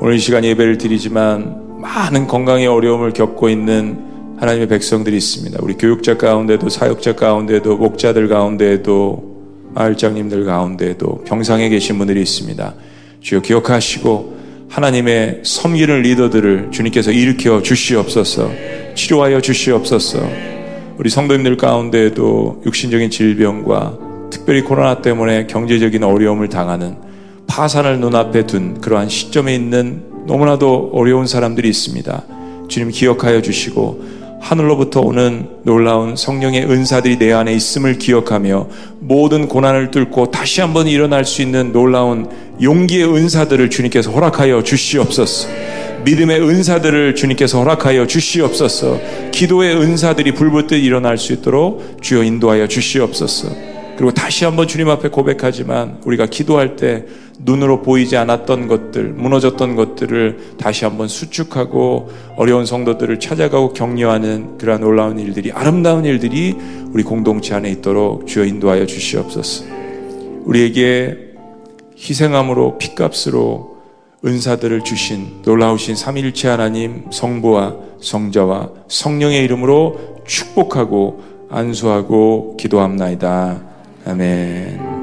C: 오늘 이 시간 예배를 드리지만 많은 건강의 어려움을 겪고 있는 하나님의 백성들이 있습니다. 우리 교육자 가운데도 사역자 가운데도 목자들 가운데도 마을장님들 가운데도 병상에 계신 분들이 있습니다. 주여 기억하시고 하나님의 섬기는 리더들을 주님께서 일으켜 주시옵소서. 치료하여 주시옵소서. 우리 성도님들 가운데에도 육신적인 질병과 특별히 코로나 때문에 경제적인 어려움을 당하는 파산을 눈앞에 둔 그러한 시점에 있는 너무나도 어려운 사람들이 있습니다. 주님 기억하여 주시고 하늘로부터 오는 놀라운 성령의 은사들이 내 안에 있음을 기억하며 모든 고난을 뚫고 다시 한번 일어날 수 있는 놀라운 용기의 은사들을 주님께서 허락하여 주시옵소서. 믿음의 은사들을 주님께서 허락하여 주시옵소서. 기도의 은사들이 불붙듯 일어날 수 있도록 주여 인도하여 주시옵소서. 그리고 다시 한번 주님 앞에 고백하지만 우리가 기도할 때 눈으로 보이지 않았던 것들, 무너졌던 것들을 다시 한번 수축하고 어려운 성도들을 찾아가고 격려하는 그러한 놀라운 일들이 아름다운 일들이 우리 공동체 안에 있도록 주여 인도하여 주시옵소서. 우리에게 희생함으로 피값으로 은사들을 주신 놀라우신 삼일체 하나님 성부와 성자와 성령의 이름으로 축복하고 안수하고 기도합나이다. 아멘.